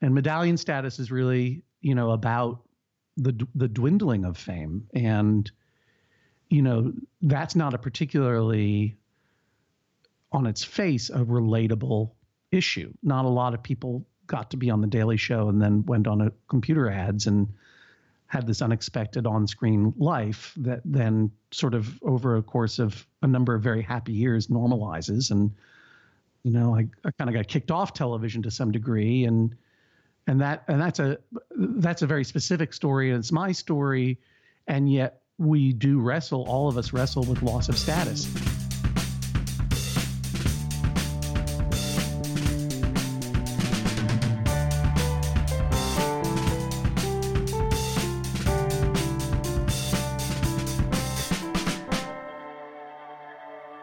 And medallion status is really, you know, about the the dwindling of fame and you know, that's not a particularly on its face a relatable issue. Not a lot of people got to be on the Daily Show and then went on a computer ads and had this unexpected on-screen life that then sort of over a course of a number of very happy years normalizes and you know I, I kind of got kicked off television to some degree and and that and that's a that's a very specific story and it's my story. And yet we do wrestle all of us wrestle with loss of status.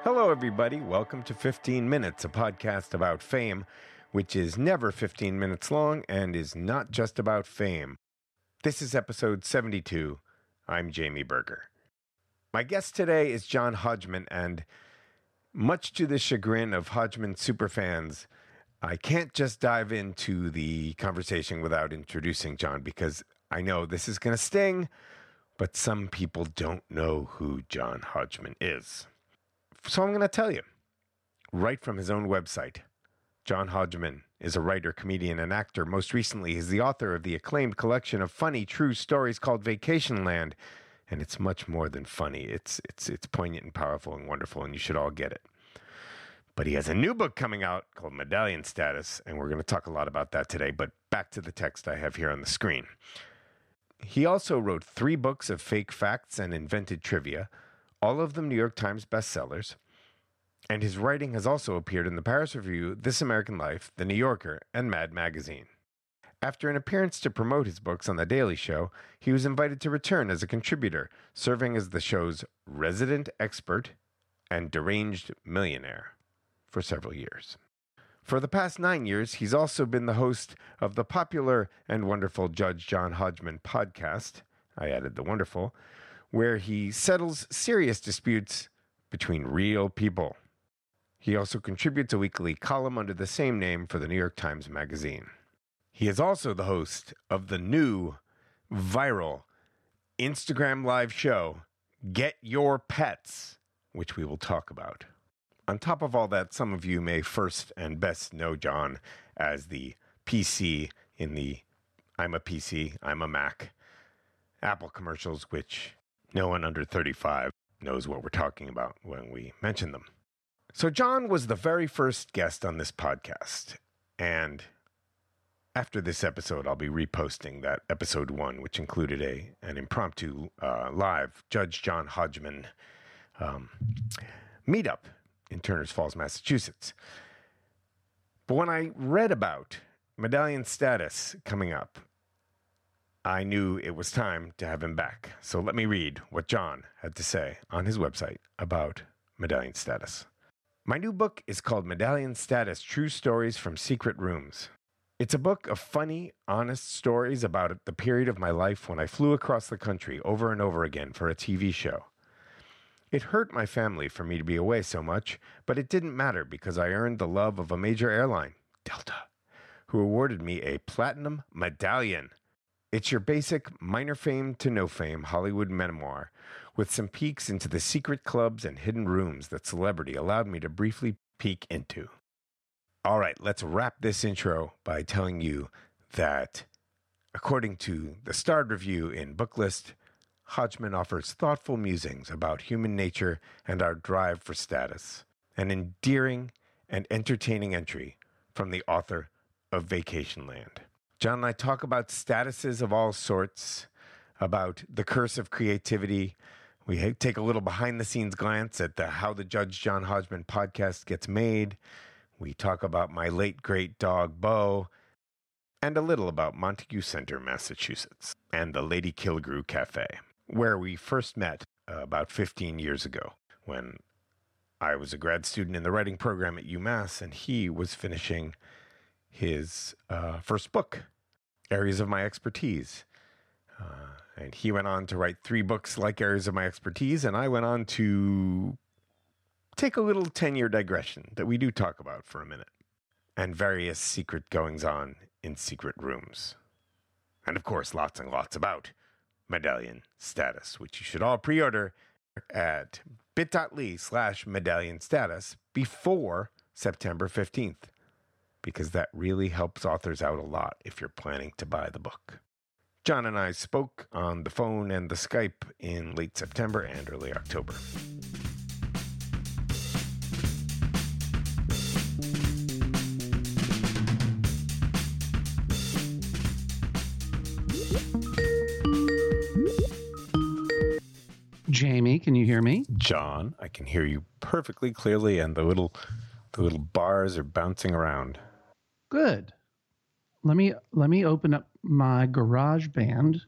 Hello, everybody. Welcome to 15 Minutes, a podcast about fame, which is never 15 minutes long and is not just about fame. This is episode 72. I'm Jamie Berger. My guest today is John Hodgman, and much to the chagrin of Hodgman superfans, I can't just dive into the conversation without introducing John because I know this is going to sting, but some people don't know who John Hodgman is. So I'm going to tell you right from his own website. John Hodgman is a writer, comedian, and actor. Most recently, he's the author of the acclaimed collection of funny, true stories called Vacationland. And it's much more than funny. It's it's it's poignant and powerful and wonderful, and you should all get it. But he has a new book coming out called Medallion Status, and we're going to talk a lot about that today. But back to the text I have here on the screen. He also wrote three books of fake facts and invented trivia, all of them New York Times bestsellers. And his writing has also appeared in the Paris Review, This American Life, The New Yorker, and Mad Magazine. After an appearance to promote his books on The Daily Show, he was invited to return as a contributor, serving as the show's resident expert and deranged millionaire for several years. For the past nine years, he's also been the host of the popular and wonderful Judge John Hodgman podcast. I added the wonderful, where he settles serious disputes between real people. He also contributes a weekly column under the same name for the New York Times Magazine. He is also the host of the new viral Instagram live show, Get Your Pets, which we will talk about. On top of all that, some of you may first and best know John as the PC in the I'm a PC, I'm a Mac Apple commercials, which no one under 35 knows what we're talking about when we mention them. So, John was the very first guest on this podcast. And after this episode, I'll be reposting that episode one, which included a an impromptu uh, live Judge John Hodgman um, meetup in Turners Falls, Massachusetts. But when I read about medallion status coming up, I knew it was time to have him back. So let me read what John had to say on his website about medallion status. My new book is called Medallion Status True Stories from Secret Rooms. It's a book of funny, honest stories about the period of my life when I flew across the country over and over again for a TV show. It hurt my family for me to be away so much, but it didn't matter because I earned the love of a major airline, Delta, who awarded me a platinum medallion it's your basic minor fame to no fame Hollywood memoir with some peeks into the secret clubs and hidden rooms that celebrity allowed me to briefly peek into. All right, let's wrap this intro by telling you that, according to the starred review in Booklist, Hodgman offers thoughtful musings about human nature and our drive for status, an endearing and entertaining entry from the author of Vacationland. John and I talk about statuses of all sorts, about the curse of creativity. We take a little behind the scenes glance at the How the Judge John Hodgman podcast gets made. We talk about my late great dog, Bo, and a little about Montague Center, Massachusetts, and the Lady Killigrew Cafe, where we first met uh, about 15 years ago when I was a grad student in the writing program at UMass and he was finishing his uh, first book, Areas of My Expertise. Uh, and he went on to write three books like Areas of My Expertise, and I went on to take a little 10 year digression that we do talk about for a minute, and various secret goings on in secret rooms. And of course, lots and lots about medallion status, which you should all pre order at bit.ly slash medallion status before September 15th, because that really helps authors out a lot if you're planning to buy the book. John and I spoke on the phone and the Skype in late September and early October. Jamie, can you hear me? John, I can hear you perfectly clearly, and the little the little bars are bouncing around. Good. Let me let me open up my GarageBand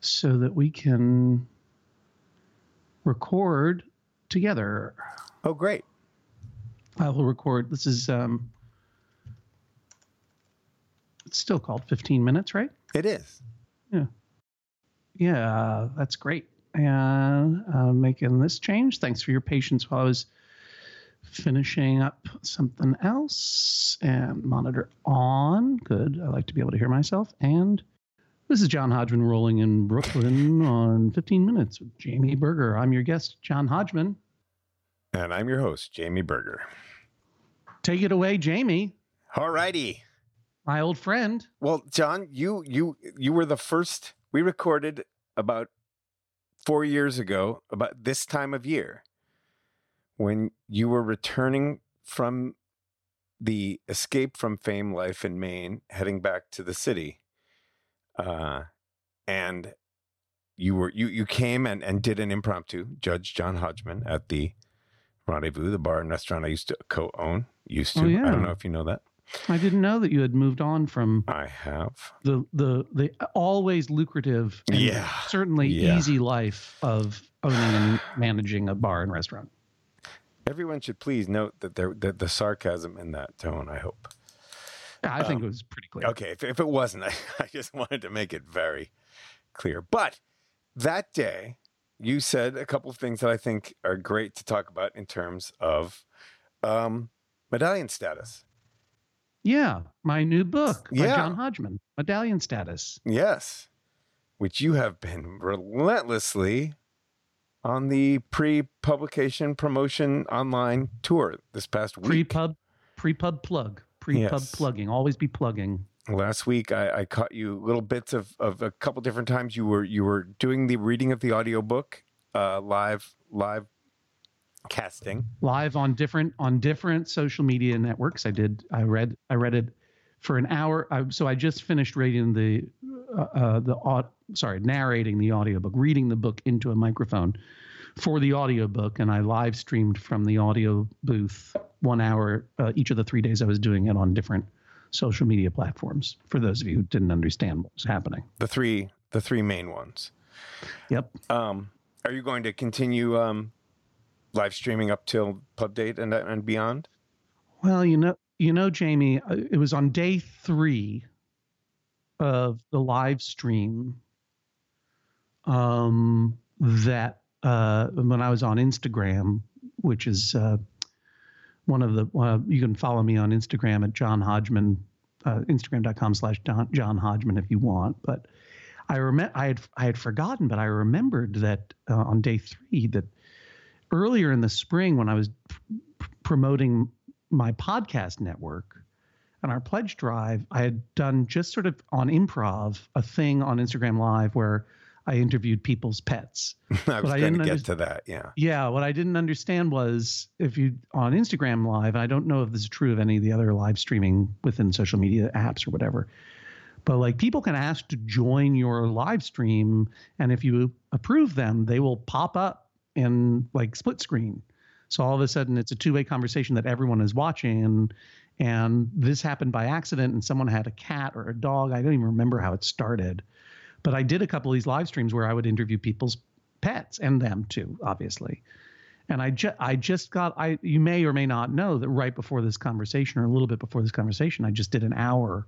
so that we can record together. Oh, great. I will record. This is um it's still called 15 minutes, right? It is. Yeah, Yeah, that's great. And uh, making this change. Thanks for your patience while I was finishing up something else. And monitor on. Good. I like to be able to hear myself. And this is John Hodgman rolling in Brooklyn on 15 minutes with Jamie Berger. I'm your guest, John Hodgman. And I'm your host, Jamie Berger. Take it away, Jamie, All righty. my old friend. Well, John, you you you were the first. We recorded about four years ago, about this time of year, when you were returning from the escape from fame life in Maine, heading back to the city, uh, and you were you you came and and did an impromptu Judge John Hodgman at the Rendezvous, the bar and restaurant I used to co-own. Used to. Oh, I don't know if you know that. I didn't know that you had moved on from I have. the the the always lucrative and Yeah. certainly Yeah. easy life of owning and managing a bar and restaurant. Everyone should please note that there that the sarcasm in that tone. I hope. Yeah, I think Um, it was pretty clear. Okay, if, if it wasn't, I, I just wanted to make it very clear. But that day, you said a couple of things that I think are great to talk about in terms of um, medallion status. Yeah, my new book by Yeah. John Hodgman, Medallion Status. Yes, which you have been relentlessly on the pre-publication promotion online tour this past week. Pre-pub, pre-pub plug, pre-pub Yes. plugging. Always be plugging. Last week, I, I caught you little bits of, of a couple different times. You were you were doing the reading of the audiobook uh, live live casting. Live on different on different social media networks. I did. I read. I read it for an hour. I, so I just finished reading the uh, uh, the sorry narrating the audiobook, reading the book into a microphone for the audiobook, and I live streamed from the audio booth one hour uh, each of the three days I was doing it on different social media platforms. For those of you who didn't understand what was happening. The three the three main ones. Yep. Um, are you going to continue um, live streaming up till pub date and and beyond? Well, you know, you know, Jamie, uh, it was on day three of the live stream um, that uh, when I was on Instagram, which is uh, one of the uh, you can follow me on Instagram at John Hodgman, uh, Instagram.com slash John Hodgman if you want. But I remember I had I had forgotten, but I remembered that uh, on day three that earlier in the spring when I was promoting my podcast network and our pledge drive, I had done just sort of on improv a thing on Instagram Live where I interviewed people's pets. I was going to get underst- to that. Yeah. Yeah, what I didn't understand was if you on Instagram Live, I don't know if this is true of any of the other live streaming within social media apps or whatever, but like people can ask to join your live stream, and if you approve them, they will pop up in like split screen. So all of a sudden, it's a two way conversation that everyone is watching, and and this happened by accident, and someone had a cat or a dog. I don't even remember how it started, but I did a couple of these live streams where I would interview people's pets and them too, obviously. And I just I just got I you may or may not know that right before this conversation or a little bit before this conversation, I just did an hour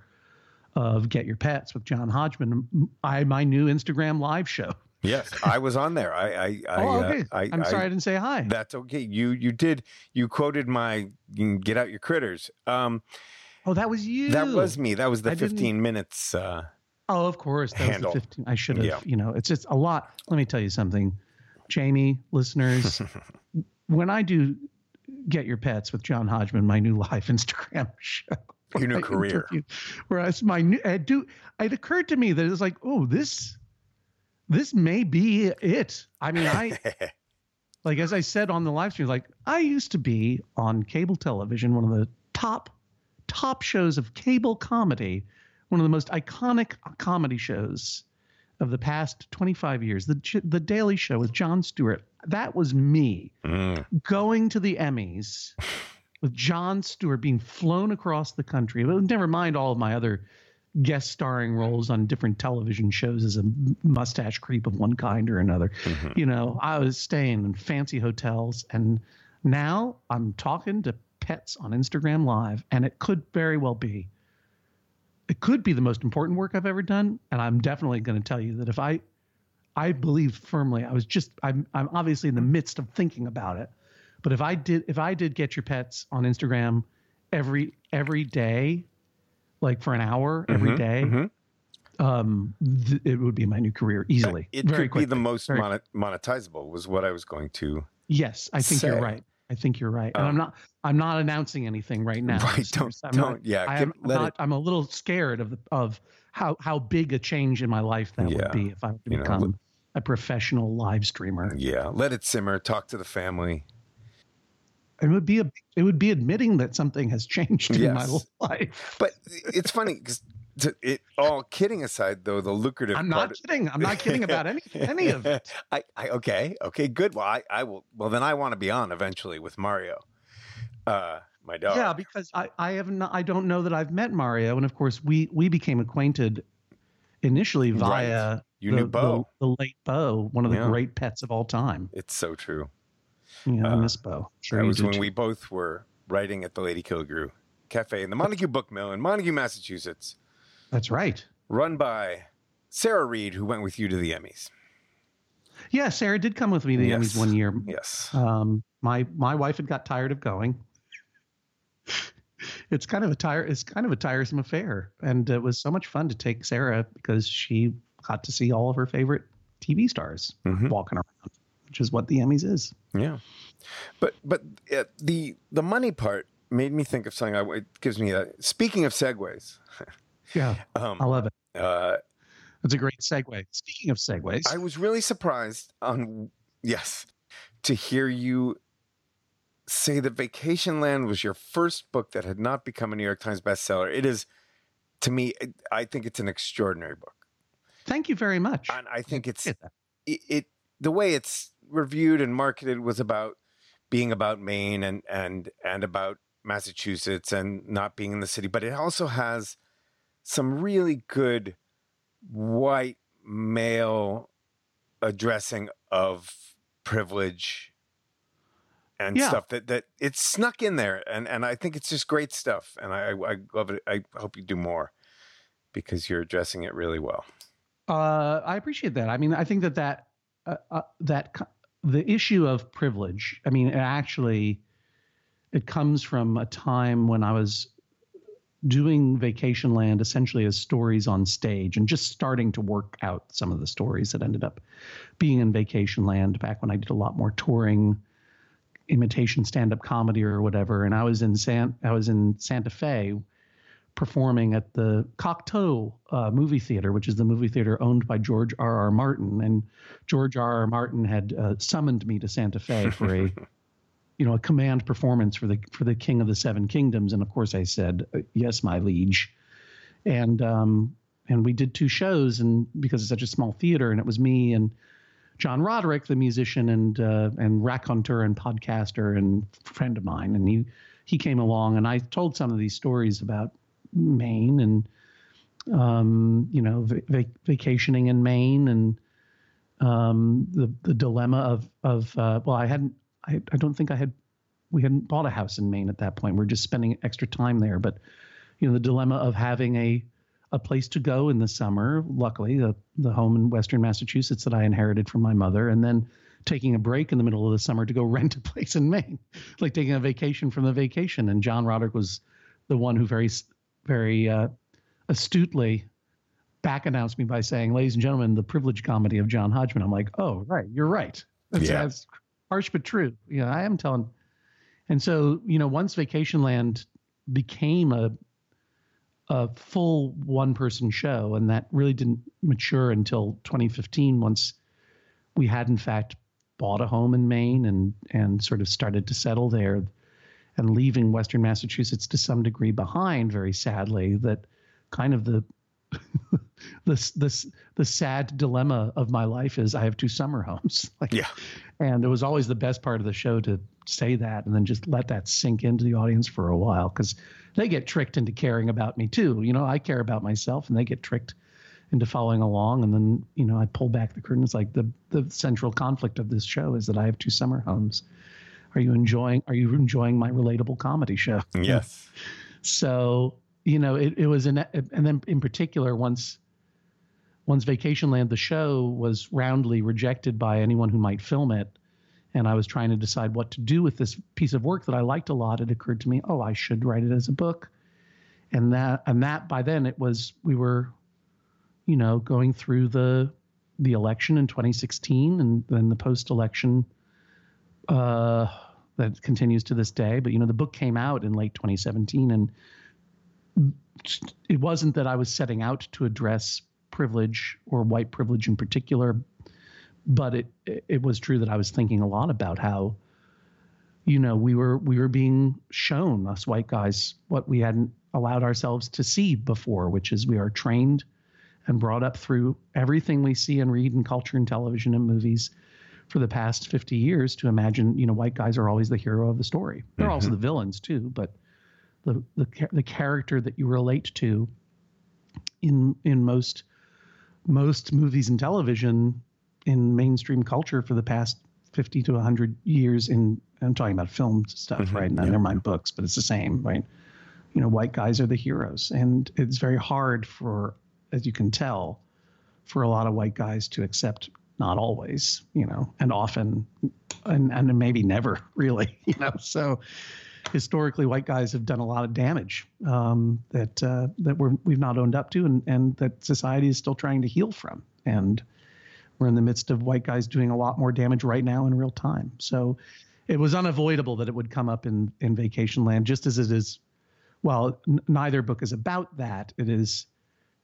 of Get Your Pets with John Hodgman. I my new Instagram live show. Yes, I was on there. I, I, I, oh, uh, okay. I, I'm sorry I didn't say hi. That's okay. You you did you quoted my "Get out your critters." Um, Oh, that was you. That was me. That was the I didn't- 15 minutes. Uh, Oh, of course. That handle. was the 15. I should have, Yeah. you know, it's just a lot. Let me tell you something, Jamie, listeners. when I do Get Your Pets with John Hodgman, my new live Instagram show, Your new I career. interview- Where it's my new, I do, it occurred to me that it's like, oh, this, this may be it. I mean, I, like as I said on the live stream, like I used to be on cable television, one of the top top shows of cable comedy, one of the most iconic comedy shows of the past 25 years, the the Daily Show with Jon Stewart. That was me Mm. going to the Emmys with Jon Stewart being flown across the country. But never mind all of my other guest starring roles on different television shows as a mustache creep of one kind or another. Mhm. You know, I was staying in fancy hotels, and now I'm talking to pets on Instagram Live, and it could very well be. It could be the most important work I've ever done, and I'm definitely going to tell you that if I, I believe firmly. I was just I'm I'm obviously in the midst of thinking about it, but if I did if I did get your pets on Instagram every every day, like for an hour every Mhm, day, mhm. um, th- it would be my new career easily. It could be the most monet- monetizable, was what I was going to. Yes, I think you're right. I think you're right, and Um, I'm not. I'm not announcing anything right now. right. Don't, I'm don't. yeah. I give- am let not, it. I'm a little scared of the, of how how big a change in my life that Yeah. would be if I were to You know, become a professional live streamer. Yeah. Let it simmer. Talk to the family. It would be a it would be admitting that something has changed in my life. But it's funny because it all kidding aside, though, the lucrative. I'm not kidding. I'm not kidding about any any of it. I, I okay, okay, good. Well, I, I will. Well, then I want to be on eventually with Mario, uh, my dog. Yeah, because I I have not I don't know that I've met Mario, and of course we we became acquainted initially Right. via you the, knew Bo. the, the late Bo, one of the Yeah. great pets of all time. It's so true. yeah know, I Uh, miss Bo. Sure, that was when too. we both were writing at the Lady Killigrew Cafe in the Montague Book Mill in Montague, Massachusetts, That's right. run by Sarah Reed, who went with you to the Emmys. Yeah, Sarah did come with me to the Yes. Emmys one year. Yes. Um, my my wife had got tired of going. It's kind of a tire. It's kind of a tiresome affair, and it was so much fun to take Sarah because she got to see all of her favorite TV stars Mhm. walking around, which is what the Emmys is. Yeah, but but uh, the the money part made me think of something. I, it gives me a. Speaking of segues, Yeah, um, I love it. uh, It's a great segue. Speaking of segues, I was really surprised on yes to hear you say that Vacationland was your first book that had not become a New York Times bestseller. It is, to me, I think it's an extraordinary book, thank you very much. and I think it's it, it the way it's reviewed and marketed was about being about Maine and and and about Massachusetts and not being in the city, but it also has some really good white male addressing of privilege and Yeah. stuff that that it's snuck in there and and I think it's just great stuff and I I love it I hope you do more because you're addressing it really well. Uh, I appreciate that. I mean, I think that that uh, uh, that the issue of privilege. I mean, it actually it comes from a time when I was doing Vacationland essentially as stories on stage and just starting to work out some of the stories that ended up being in Vacationland back when I did a lot more touring, imitation stand-up comedy or whatever. And I was in San I was in Santa Fe performing at the Cocteau uh, movie theater, which is the movie theater owned by George R. R. Martin. And George R. R. Martin had uh, summoned me to Santa Fe for a, you know, a command performance for the for the King of the Seven Kingdoms. And of course, I said, uh, "Yes, my liege." And um, and we did two shows, and because it's such a small theater, and it was me and John Roderick, the musician and uh, and raconteur and podcaster and friend of mine, and he he came along, and I told some of these stories about Maine and um, you know va- va- vacationing in Maine and um, the the dilemma of of uh, well I hadn't I, I don't think I had we hadn't bought a house in Maine at that point we're just spending extra time there but you know the dilemma of having a a place to go in the summer luckily the the home in western Massachusetts that I inherited from my mother and then taking a break in the middle of the summer to go rent a place in Maine like taking a vacation from the vacation and John Roderick was the one who very very uh, astutely back announced me by saying, "Ladies and gentlemen, the privileged comedy of John Hodgman." I'm like, "Oh, right, you're right. That's, Yeah. that's harsh but true." Yeah, I am telling. And so, you know, once Vacationland became a a full one person show, and that really didn't mature until 2015. Once we had, in fact, bought a home in Maine and and sort of started to settle there, and leaving Western Massachusetts to some degree behind, very sadly, that kind of the this this the sad dilemma of my life is I have two summer homes. Like, Yeah. and it was always the best part of the show to say that and then just let that sink into the audience for a while because they get tricked into caring about me too. You know, I care about myself and they get tricked into following along. And then, you know, I pull back the curtain. It's like the, the central conflict of this show is that I have two summer homes. Are you enjoying, are you enjoying my relatable comedy show? Yes. So, you know, it, it was an, and then in particular, once, once Vacationland, the show was roundly rejected by anyone who might film it. And I was trying to decide what to do with this piece of work that I liked a lot. It occurred to me, oh, I should write it as a book. And that, and that by then it was, we were, you know, going through the, the election in 2016 and then the post election, uh, that continues to this day. But, you know, the book came out in late 2017 and it wasn't that I was setting out to address privilege or white privilege in particular, but it it was true that I was thinking a lot about how, you know, we were we were being shown us white guys what we hadn't allowed ourselves to see before, which is we are trained and brought up through everything we see and read in culture and television and movies for the past 50 years to imagine, you know, white guys are always the hero of the story. They're also mm-hmm. the villains too, but the the the character that you relate to in in most most movies and television in mainstream culture for the past 50 to 100 years in I'm talking about film stuff Mhm, right? Now yeah. never mind books but it's the same right? You know white guys are the heroes and it's very hard for as you can tell for a lot of white guys to accept not always you know and often and and maybe never really you know? So historically white guys have done a lot of damage um, that uh, that we're we've not owned up to and and that society is still trying to heal from. And we're in the midst of white guys doing a lot more damage right now in real time. So it was unavoidable that it would come up in in vacationland just as it is well n- neither book is about that. It is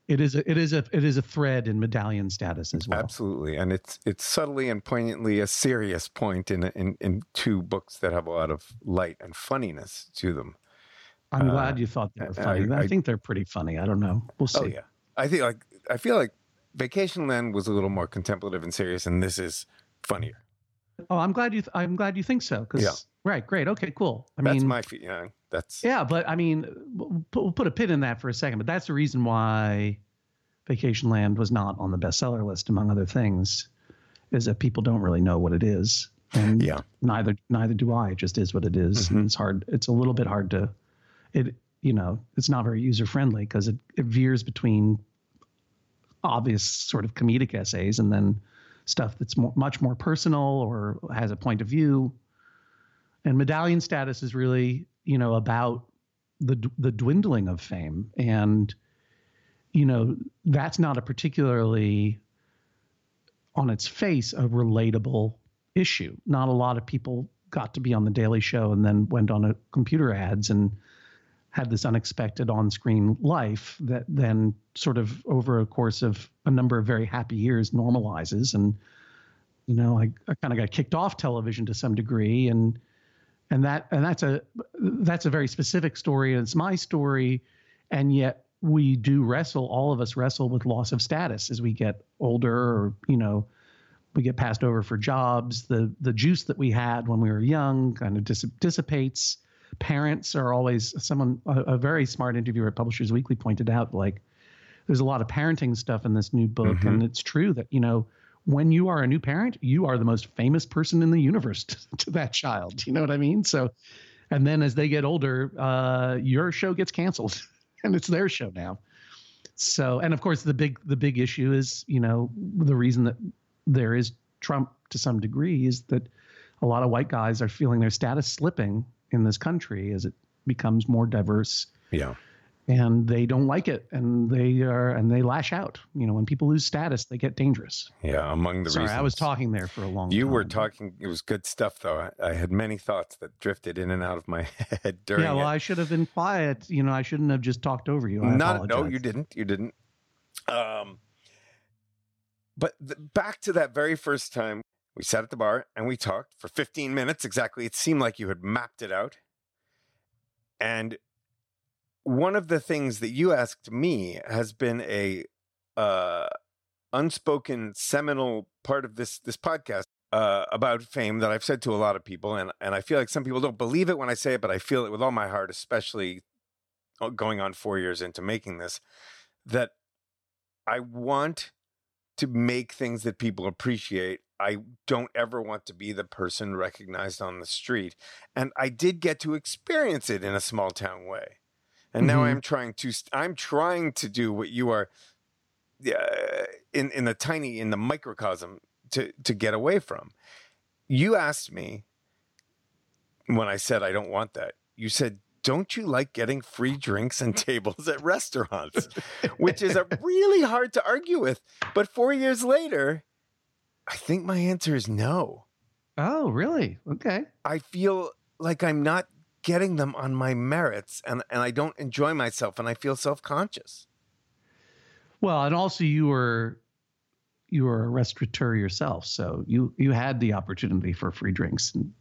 it is a, it is a it is a thread in medallion status as well Absolutely, and it's it's subtly and poignantly a serious point in in in two books that have a lot of light and funniness to them. i'm uh, glad you thought they were funny I, I- think they're pretty funny i don't know we'll see Oh yeah, I think like I feel like Vacationland was a little more contemplative and serious, and this is funnier. Oh, I'm glad you. Th- I'm glad you think so. 'cause- Yeah. Right. Great. Okay. Cool. I That's mean, my fe- you know, that's yeah, but I mean, we'll put, a pin in that for a second. But that's the reason why Vacationland was not on the bestseller list, among other things, is that people don't really know what it is, and Yeah. neither neither do I. It just is what it is. Mhm. And it's hard. It's a little bit hard to. It you know it's not very user friendly because it, it veers between obvious sort of comedic essays and then stuff that's more, much more personal or has a point of view. And medallion status is really, you know, about the the dwindling of fame, and you know that's not a particularly on its face a relatable issue. Not a lot of people got to be on the Daily Show and then went on a computer ads and had this unexpected on-screen life that then sort of over a course of a number of very happy years normalizes and you know I, I kind of got kicked off television to some degree and and that and that's a that's a very specific story and it's my story. And yet we do wrestle all of us wrestle with loss of status as we get older or you know we get passed over for jobs. The the juice that we had when we were young kind of dis- dissipates. Parents are always someone a, a very smart interviewer at publishers weekly pointed out like there's a lot of parenting stuff in this new book. Mhm. and it's true that you know when you are a new parent you are the most famous person in the universe to, to that child. You know what i mean? So and then as they get older uh, your show gets canceled and it's their show now. So and of course the big the big issue is you know the reason that there is trump to some degree is that a lot of white guys are feeling their status slipping in this country as it becomes more diverse. Yeah. And they don't like it and they are and they lash out you know when people lose status they get dangerous yeah among the reasons. sorry reasons i was talking there for a long time. you time. were talking it was good stuff though I, I, had many thoughts that drifted in and out of my head during yeah well it. i should have been quiet you know i shouldn't have just talked over you I not apologize. no you didn't you didn't um but the, back to that very first time we sat at the bar and we talked for 15 minutes exactly it seemed like you had mapped it out and one of the things that you asked me has been a uh, unspoken seminal part of this this podcast uh, about fame that I've said to a lot of people, and and I feel like some people don't believe it when I say it, but I feel it with all my heart, especially uh, going on four years into making this, that I want to make things that people appreciate. I don't ever want to be the person recognized on the street. And I did get to experience it in a small town way and now Mhm. I'm trying to I'm trying to do what you are uh, in in the tiny in the microcosm to to get away from. You asked me when I said I don't want that. You said, "Don't you like getting free drinks and tables at restaurants?" Which is a really hard to argue with. But 4 years later, I think my answer is no. oh really okay I feel like I'm not getting them on my merits and, and I don't enjoy myself and I feel self conscious. well and also you were you were a restaurateur yourself so you you had the opportunity for free drinks and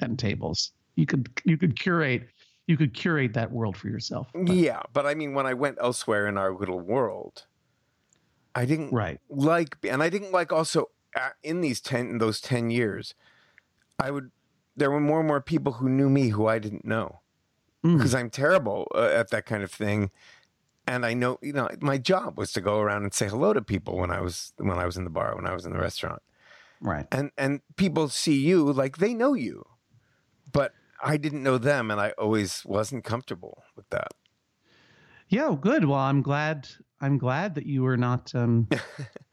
and tables you could you could curate you could curate that world for yourself but- Yeah, but I mean, when I went elsewhere in our little world, I didn't right like, and I didn't like also uh, in these 10, in those 10 years, I would, there were more and more people who knew me who I didn't know Mm. because I'm terrible uh, at that kind of thing. And I know, you know, my job was to go around and say hello to people when I was, when I was in the bar, when I was in the restaurant. right and and people see you like they know you but i didn't know them and i always wasn't comfortable with that Yeah, good. Well, I'm glad. I'm glad that you were not um,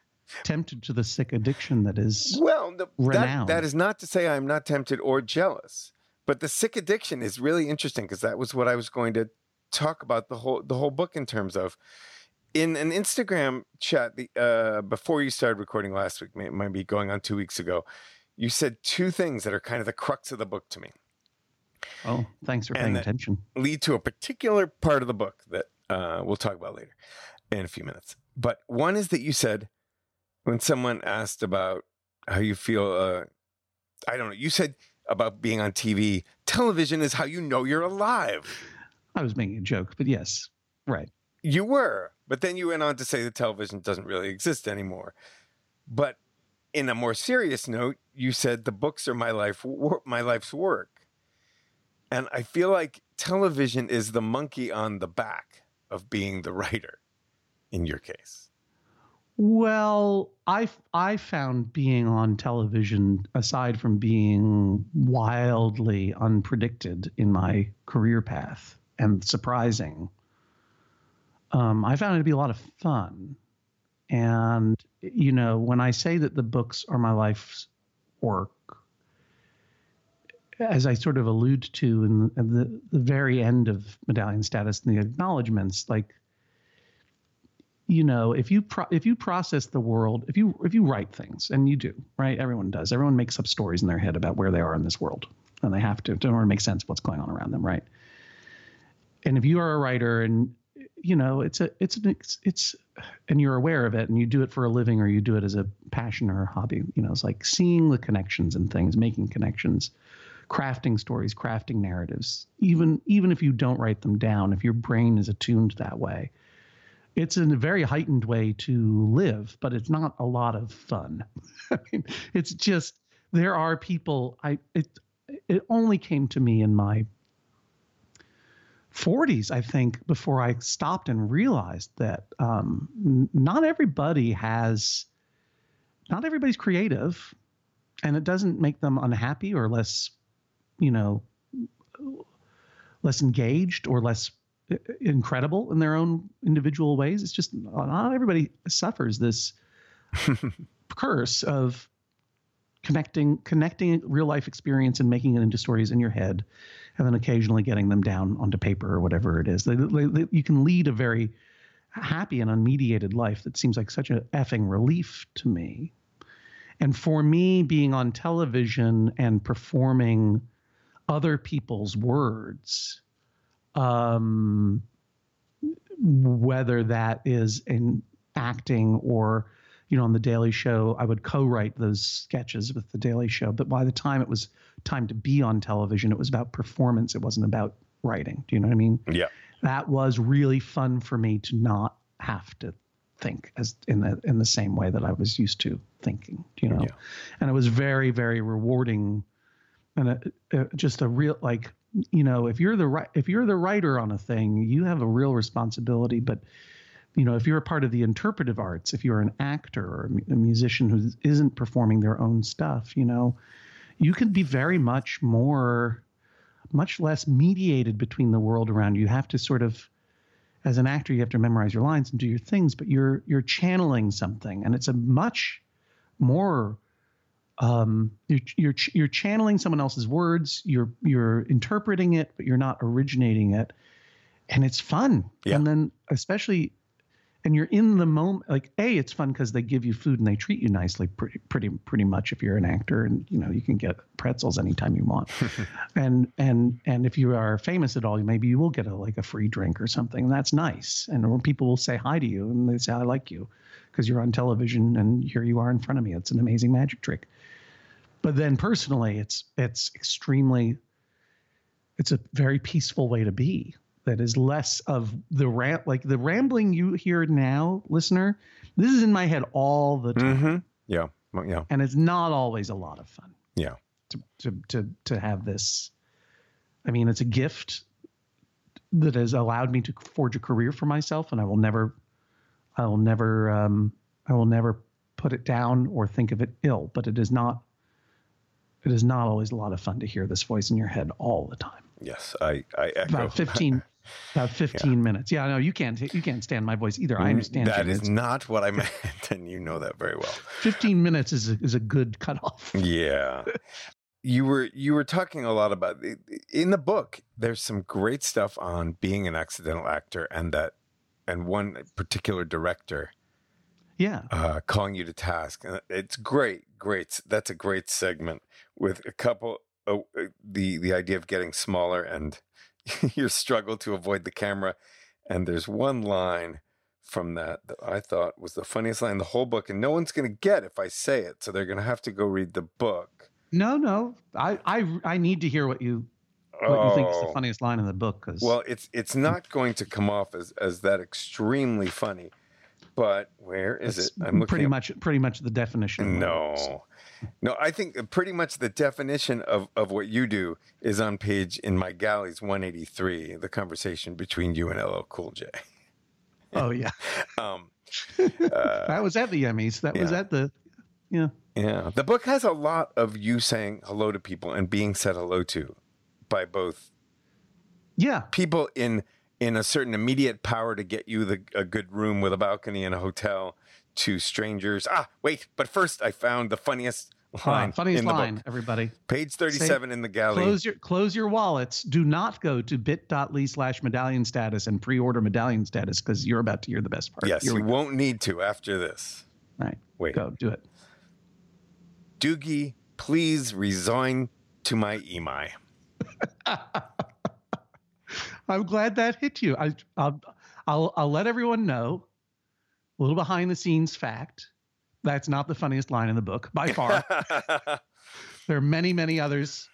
tempted to the sick addiction that is. well the, that, that is not to say i'm not tempted or jealous but the sick addiction is really interesting because that was what i was going to talk about the whole the whole book in terms of in an instagram chat the uh before you started recording last week might be going on two weeks ago you said two things that are kind of the crux of the book to me Oh, thanks for paying attention. lead to a particular part of the book that uh, we'll talk about later in a few minutes. But one is that you said when someone asked about how you feel, uh, I don't know, you said about being on TV, television is how you know you're alive. I was making a joke, but yes, right. You were, but then you went on to say that television doesn't really exist anymore. But in a more serious note, you said the books are my life, my life's work, and I feel like television is the monkey on the back of being the writer. In your case, Well, I I found being on television, aside from being wildly unpredicted in my career path and surprising, um, I found it to be a lot of fun. And you know, when I say that the books are my life's work, as I sort of allude to in the, the, the very end of medallion status and the acknowledgments, like you know if you pro- if you process the world if you if you write things and you do right? Everyone does. Everyone makes up stories in their head about where they are in this world and they have to in order to make sense of what's going on around them right? And if you are a writer and you know it's a it's an it's, it's and you're aware of it and you do it for a living or you do it as a passion or a hobby you know it's like seeing the connections and things making connections crafting stories crafting narratives even even if you don't write them down if your brain is attuned that way it's in a very heightened way to live, but it's not a lot of fun. I mean, it's just there are people. I it it only came to me in my 40s, I think, before I stopped and realized that um, not everybody has, not everybody's creative, and it doesn't make them unhappy or less, you know, less engaged or less incredible in their own individual ways. It's just not everybody suffers this curse of connecting connecting real life experience and making it into stories in your head and then occasionally getting them down onto paper or whatever it is. They, they, they, you can lead a very happy and unmediated life that seems like such a effing relief to me. And for me, being on television and performing other people's words, um, whether that is in acting or you know on the daily show i would co-write those sketches with the daily show. But by the time it was time to be on television it was about performance. It wasn't about writing. Do you know what i mean? Yeah. That was really fun for me to not have to think as in the in the same way that i was used to thinking you know? Yeah. and it was very very rewarding. And a, a, just a real like you know if you're the if you're the writer on a thing you have a real responsibility but you know if you're a part of the interpretive arts if you're an actor or a musician who isn't performing their own stuff you know you can be very much more much less mediated between the world around you. You have to sort of as an actor you have to memorize your lines and do your things but you're you're channeling something and it's a much more um, you're, you're you're channeling someone else's words. You're you're interpreting it, but you're not originating it, and it's fun. Yeah. And then especially, and you're in the moment. Like a, it's fun because they give you food and they treat you nicely, pretty pretty pretty much. If you're an actor, and you know you can get pretzels anytime you want, and and and if you are famous at all, maybe you will get a like a free drink or something. And that's nice. And people will say hi to you and they say I like you because you're on television and here you are in front of me. It's an amazing magic trick. But then personally, it's it's extremely it's a very peaceful way to be. That is less of the rant like the rambling you hear now, listener. This is in my head all the time. Mm-hmm. Yeah, yeah, and it's not always a lot of fun. Yeah, to to to to have this. I mean, it's a gift that has allowed me to forge a career for myself, and I will never, I will never, um, I will never put it down or think of it ill. But it is not it is not always a lot of fun to hear this voice in your head all the time. Yes, I, I echo. About 15, about 15 yeah. minutes. Yeah, no, you can't, you can't stand my voice either. I mm, understand. That is not what I meant. And you know that very well. 15 minutes is a, is a good cutoff. Yeah. you were, you were talking a lot about in the book, there's some great stuff on being an accidental actor and that, and one particular director yeah uh, calling you to task it's great great that's a great segment with a couple uh, the the idea of getting smaller and your struggle to avoid the camera and there's one line from that that I thought was the funniest line in the whole book and no one's going to get if I say it so they're going to have to go read the book no no I I I need to hear what you what oh. you think is the oh. funniest line in the book cuz well it's it's not going to come off as as that extremely funny but where is it? I'm pretty much pretty much the definition. No, no. I think pretty much the definition of of what you do is on page in my galleys 183. The conversation between you and LL Cool J. Oh yeah. um, uh, that was at the Emmys. That yeah. was at the yeah. Yeah. The book has a lot of you saying hello to people and being said hello to by both. Yeah. People in in a certain immediate power to get you the, a good room with a balcony in a hotel to strangers. Ah, wait, but first I found the funniest line. Ah, funniest line, book. everybody. Page 37 Say, in the galley. Close your close your wallets. Do not go to bit.ly slash medallion status and pre-order medallion status because you're about to hear the best part. Yes, Here you won't need to after this. Right. Wait. Go, do it. Doogie, please resign to my EMI. I'm glad that hit you. I, I'll, I'll, I'll let everyone know a little behind the scenes fact. That's not the funniest line in the book by far. there are many, many others,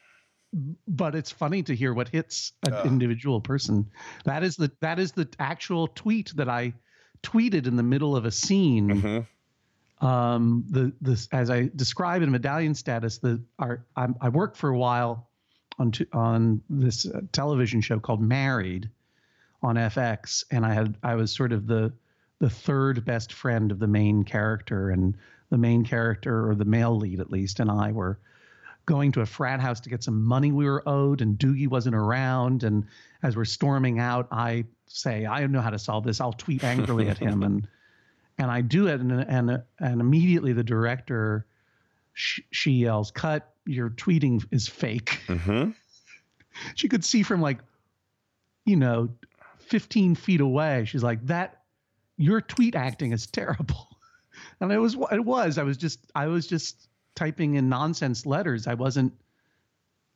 but it's funny to hear what hits an uh. individual person. That is the that is the actual tweet that I tweeted in the middle of a scene. Mm-hmm. Um, the this as I describe in medallion status, the our I'm, I worked for a while on on this uh, television show called Married on FX, and I had I was sort of the the third best friend of the main character, and the main character or the male lead at least, and I were going to a frat house to get some money we were owed, and Doogie wasn't around, and as we're storming out, I say I know how to solve this. I'll tweet angrily at him, and and I do it, and and and immediately the director she yells, "Cut! Your tweeting is fake." Mm-hmm. she could see from like, you know, 15 feet away. She's like, that, your tweet acting is terrible. And it was, it was, I was just, I was just typing in nonsense letters. I wasn't,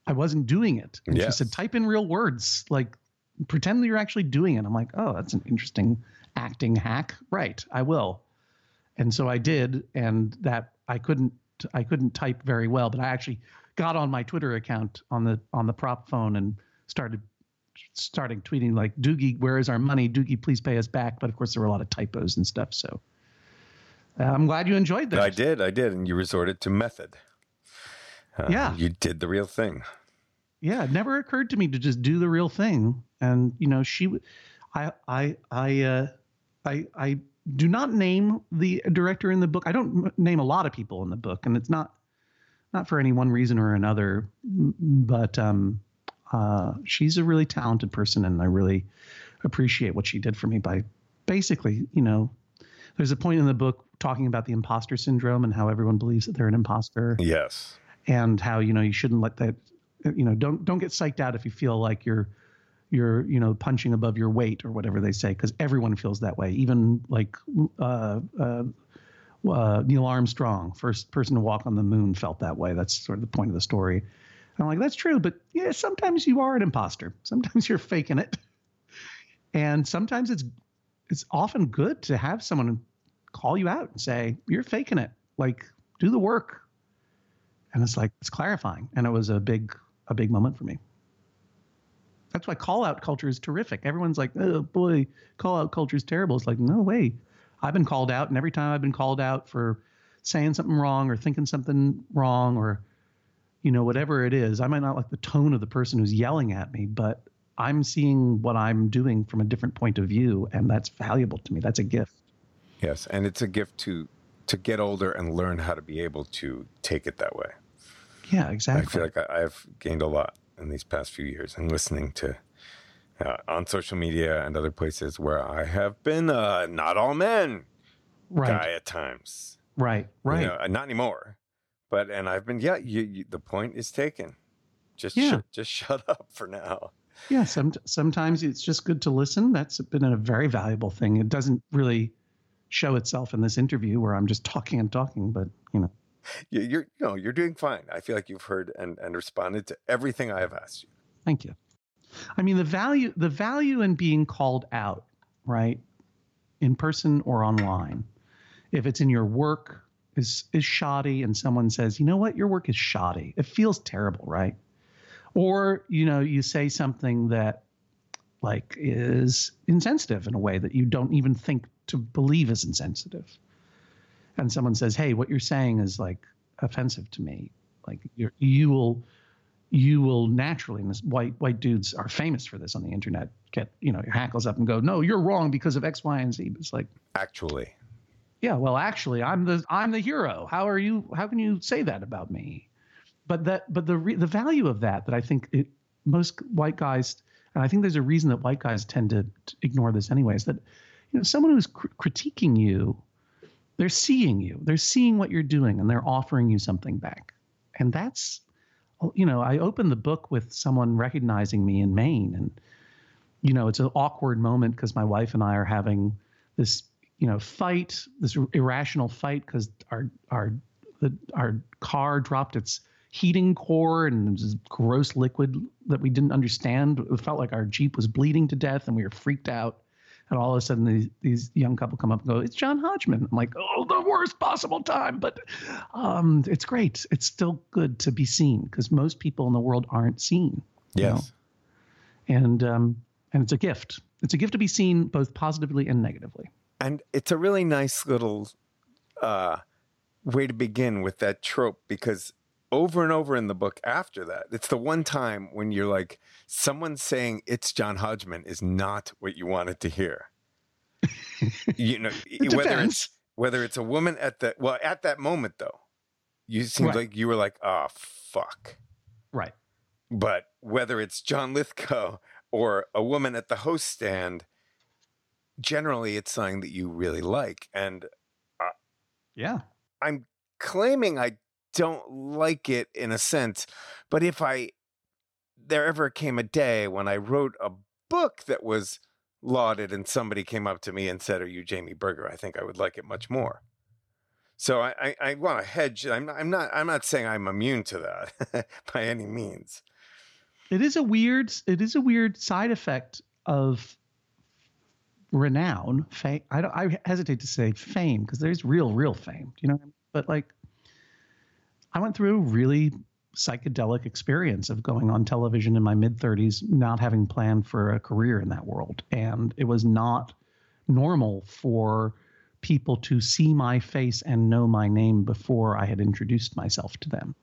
I wasn't doing it. And Yes. she said, type in real words, like pretend that you're actually doing it. I'm like, oh, that's an interesting acting hack. Right. I will. And so I did. And that I couldn't, I couldn't type very well, but I actually got on my Twitter account on the, on the prop phone and started starting tweeting like Doogie, where is our money? Doogie, please pay us back. But of course, there were a lot of typos and stuff. So uh, I'm glad you enjoyed that. I did, I did, and you resorted to method. Uh, Yeah. you did the real thing. Yeah, it never occurred to me to just do the real thing. And you know, she, I, uh, I, I do not name the director in the book. I don't name a lot of people in the book, and it's not, not for any one reason or another. But um, uh, she's a really talented person, and I really appreciate what she did for me by basically, you know, there's a point in the book talking about the imposter syndrome and how everyone believes that they're an imposter Yes. and how you know you shouldn't let that you know don't don't get psyched out if you feel like you're you're you know punching above your weight or whatever they say because everyone feels that way. Even like uh, uh, uh, Neil Armstrong first person to walk on the moon felt that way. That's sort of the point of the story. And I'm like that's true but yeah sometimes you are an imposter. Sometimes you're faking it. And sometimes it's it's often good to have someone call you out and say you're faking it. Like do the work. And it's like it's clarifying. And it was a big a big moment for me that's why call out culture is terrific. Everyone's like oh boy call out culture is terrible. It's like no way. I've been called out and every time i've been called out for saying something wrong or thinking something wrong or you know whatever it is i might not like the tone of the person who's yelling at me but i'm seeing what i'm doing from a different point of view and that's valuable to me. That's a gift. Yes, and it's a gift to to get older and learn how to be able to take it that way. yeah exactly. I feel like I've gained a lot in these past few years and listening to uh, on social media and other places where I have been uh, not all men right guy at times. right You right know, uh, not anymore. But and I've been yeah. You, you, the point is taken. Just Yeah. sh- just shut up for now. Yeah, some, sometimes it's just good to listen. That's been a very valuable thing. It doesn't really show itself in this interview where I'm just talking and talking, but you know, You, you're you know you're doing fine. I feel like you've heard and and responded to everything I have asked you. thank you. I mean, the value the value in being called out, right, in person or online, if it's in your work is is shoddy, and someone says, you know what, your work is shoddy. It feels terrible, right? Or you know, you say something that like is insensitive in a way that you don't even think to believe is insensitive. And someone says, "Hey, what you're saying is like offensive to me." Like you're, you will you will naturally, and this white white dudes are famous for this on the internet. Get you know your hackles up and go, "No, you're wrong because of X, Y, and Z." It's like, Actually, yeah, well, actually, I'm the I'm the hero. How are you? How can you say that about me? But that but the re, the value of that that I think it, most white guys and I think there's a reason that white guys tend to, to ignore this anyway is That you know someone who's cr- critiquing you, they're seeing you, they're seeing what you're doing, and they're offering you something back. And that's you know I opened the book with someone recognizing me in Maine, and you know it's an awkward moment because my wife and I are having this you know fight this irrational fight because our our the, our car dropped its heating core and this gross liquid that we didn't understand. It felt like our jeep was bleeding to death and we were freaked out and all of a sudden these, these young couple come up and go it's john hodgman. I'm like oh the worst possible time. But um, it's great. It's still good to be seen because most people in the world aren't seen you know? yes. and um, and it's a gift. It's a gift to be seen both positively and negatively. And it's a really nice little uh, way to begin with that trope because over and over in the book after that, it's the one time when you're like, someone saying it's John Hodgman is not what you wanted to hear. you know, it whether depends. it's whether it's a woman at the well at that moment though, you seemed Right. like you were like, oh fuck. right But whether it's John Lithgow or a woman at the host stand, generally it's something that you really like. And uh, yeah I'm claiming I don't like it in a sense, but if I there ever came a day when I wrote a book that was lauded and somebody came up to me and said, Are you Jamie Berger? I think I would like it much more. So I, I, I want to hedge. I'm not, I'm not I'm not saying I'm immune to that by any means. It is a weird it is a weird side effect of renown. Fame. I don't. I hesitate to say fame because there's real real fame. You know, but like I went through a really psychedelic experience of going on television in my mid 30s, not having planned for a career in that world. And it was not normal for people to see my face and know my name before I had introduced myself to them.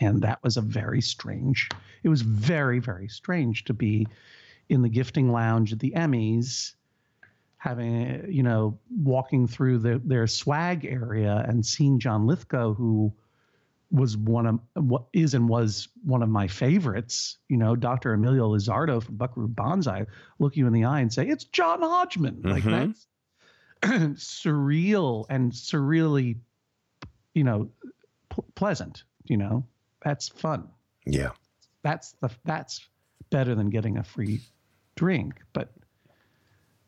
And that was a very strange, it was very, very strange to be in the gifting lounge at the Emmys having you know walking through the, their swag area and seeing John Lithgow who was one of what is and was one of my favorites. You know, Dr. Emilio Lizardo from Buckaroo Banzai look you in the eye and say, "It's John Hodgman." Mm-hmm. Like that's surreal and surreally, you know, pleasant. You know, that's fun. Yeah, that's the that's better than getting a free drink, but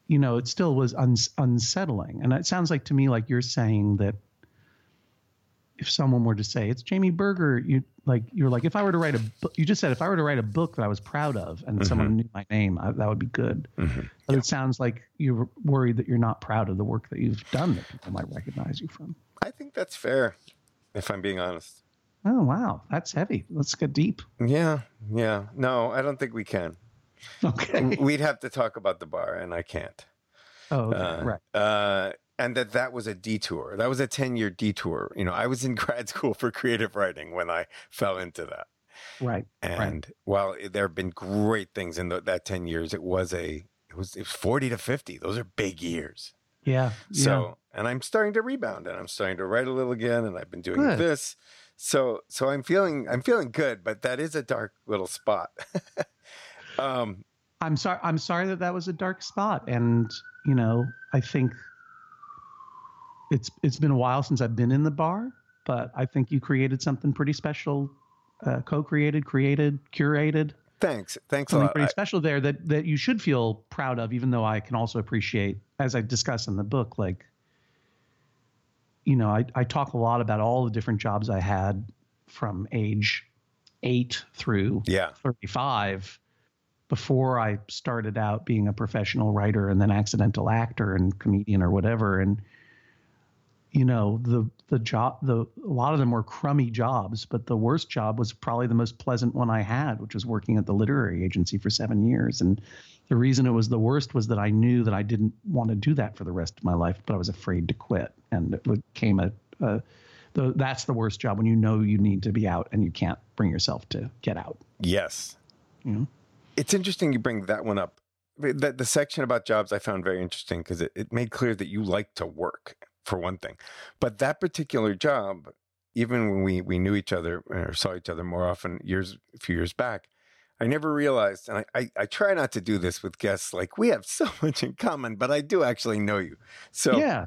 you know, it still was un- unsettling. And it sounds like to me like you're saying that if someone were to say it's Jamie Berger, you like you're like if I were to write a book, you just said if I were to write a book that I was proud of and mm-hmm. someone knew my name, I, that would be good. Mm-hmm. But yeah. it sounds like you're worried that you're not proud of the work that you've done that people might recognize you from. I think that's fair, if I'm being honest. Oh wow, that's heavy. Let's get deep. Yeah, yeah. No, I don't think we can. Okay. We'd have to talk about the bar, and I can't. Oh, okay. uh, right. Uh, and that that was a detour. That was a 10 year detour. You know, I was in grad school for creative writing when I fell into that. Right. And right. while there have been great things in the, that 10 years, it was a, it was, it was 40 to 50. Those are big years. Yeah. So, yeah. and I'm starting to rebound and I'm starting to write a little again and I've been doing good. this. So, so I'm feeling, I'm feeling good, but that is a dark little spot. um, I'm sorry. I'm sorry that that was a dark spot. And, you know, I think it's it's been a while since I've been in the bar, but I think you created something pretty special, uh, co-created, created, curated. Thanks, thanks something a lot. pretty special there that that you should feel proud of, even though I can also appreciate, as I discuss in the book, like you know, I I talk a lot about all the different jobs I had from age eight through yeah. 35 before I started out being a professional writer and then accidental actor and comedian or whatever. And you know the the job the a lot of them were crummy jobs but the worst job was probably the most pleasant one i had which was working at the literary agency for seven years. And the reason it was the worst was that i knew that i didn't want to do that for the rest of my life but i was afraid to quit. And it became a, a the, that's the worst job when you know you need to be out and you can't bring yourself to get out. Yes. You know? it's interesting you bring that one up. The, the section about jobs i found very interesting because it, it made clear that you like to work for one thing. But that particular job, even when we, we knew each other or saw each other more often years, a few years back, I never realized, and I, I, I, try not to do this with guests, like we have so much in common, but I do actually know you. So yeah.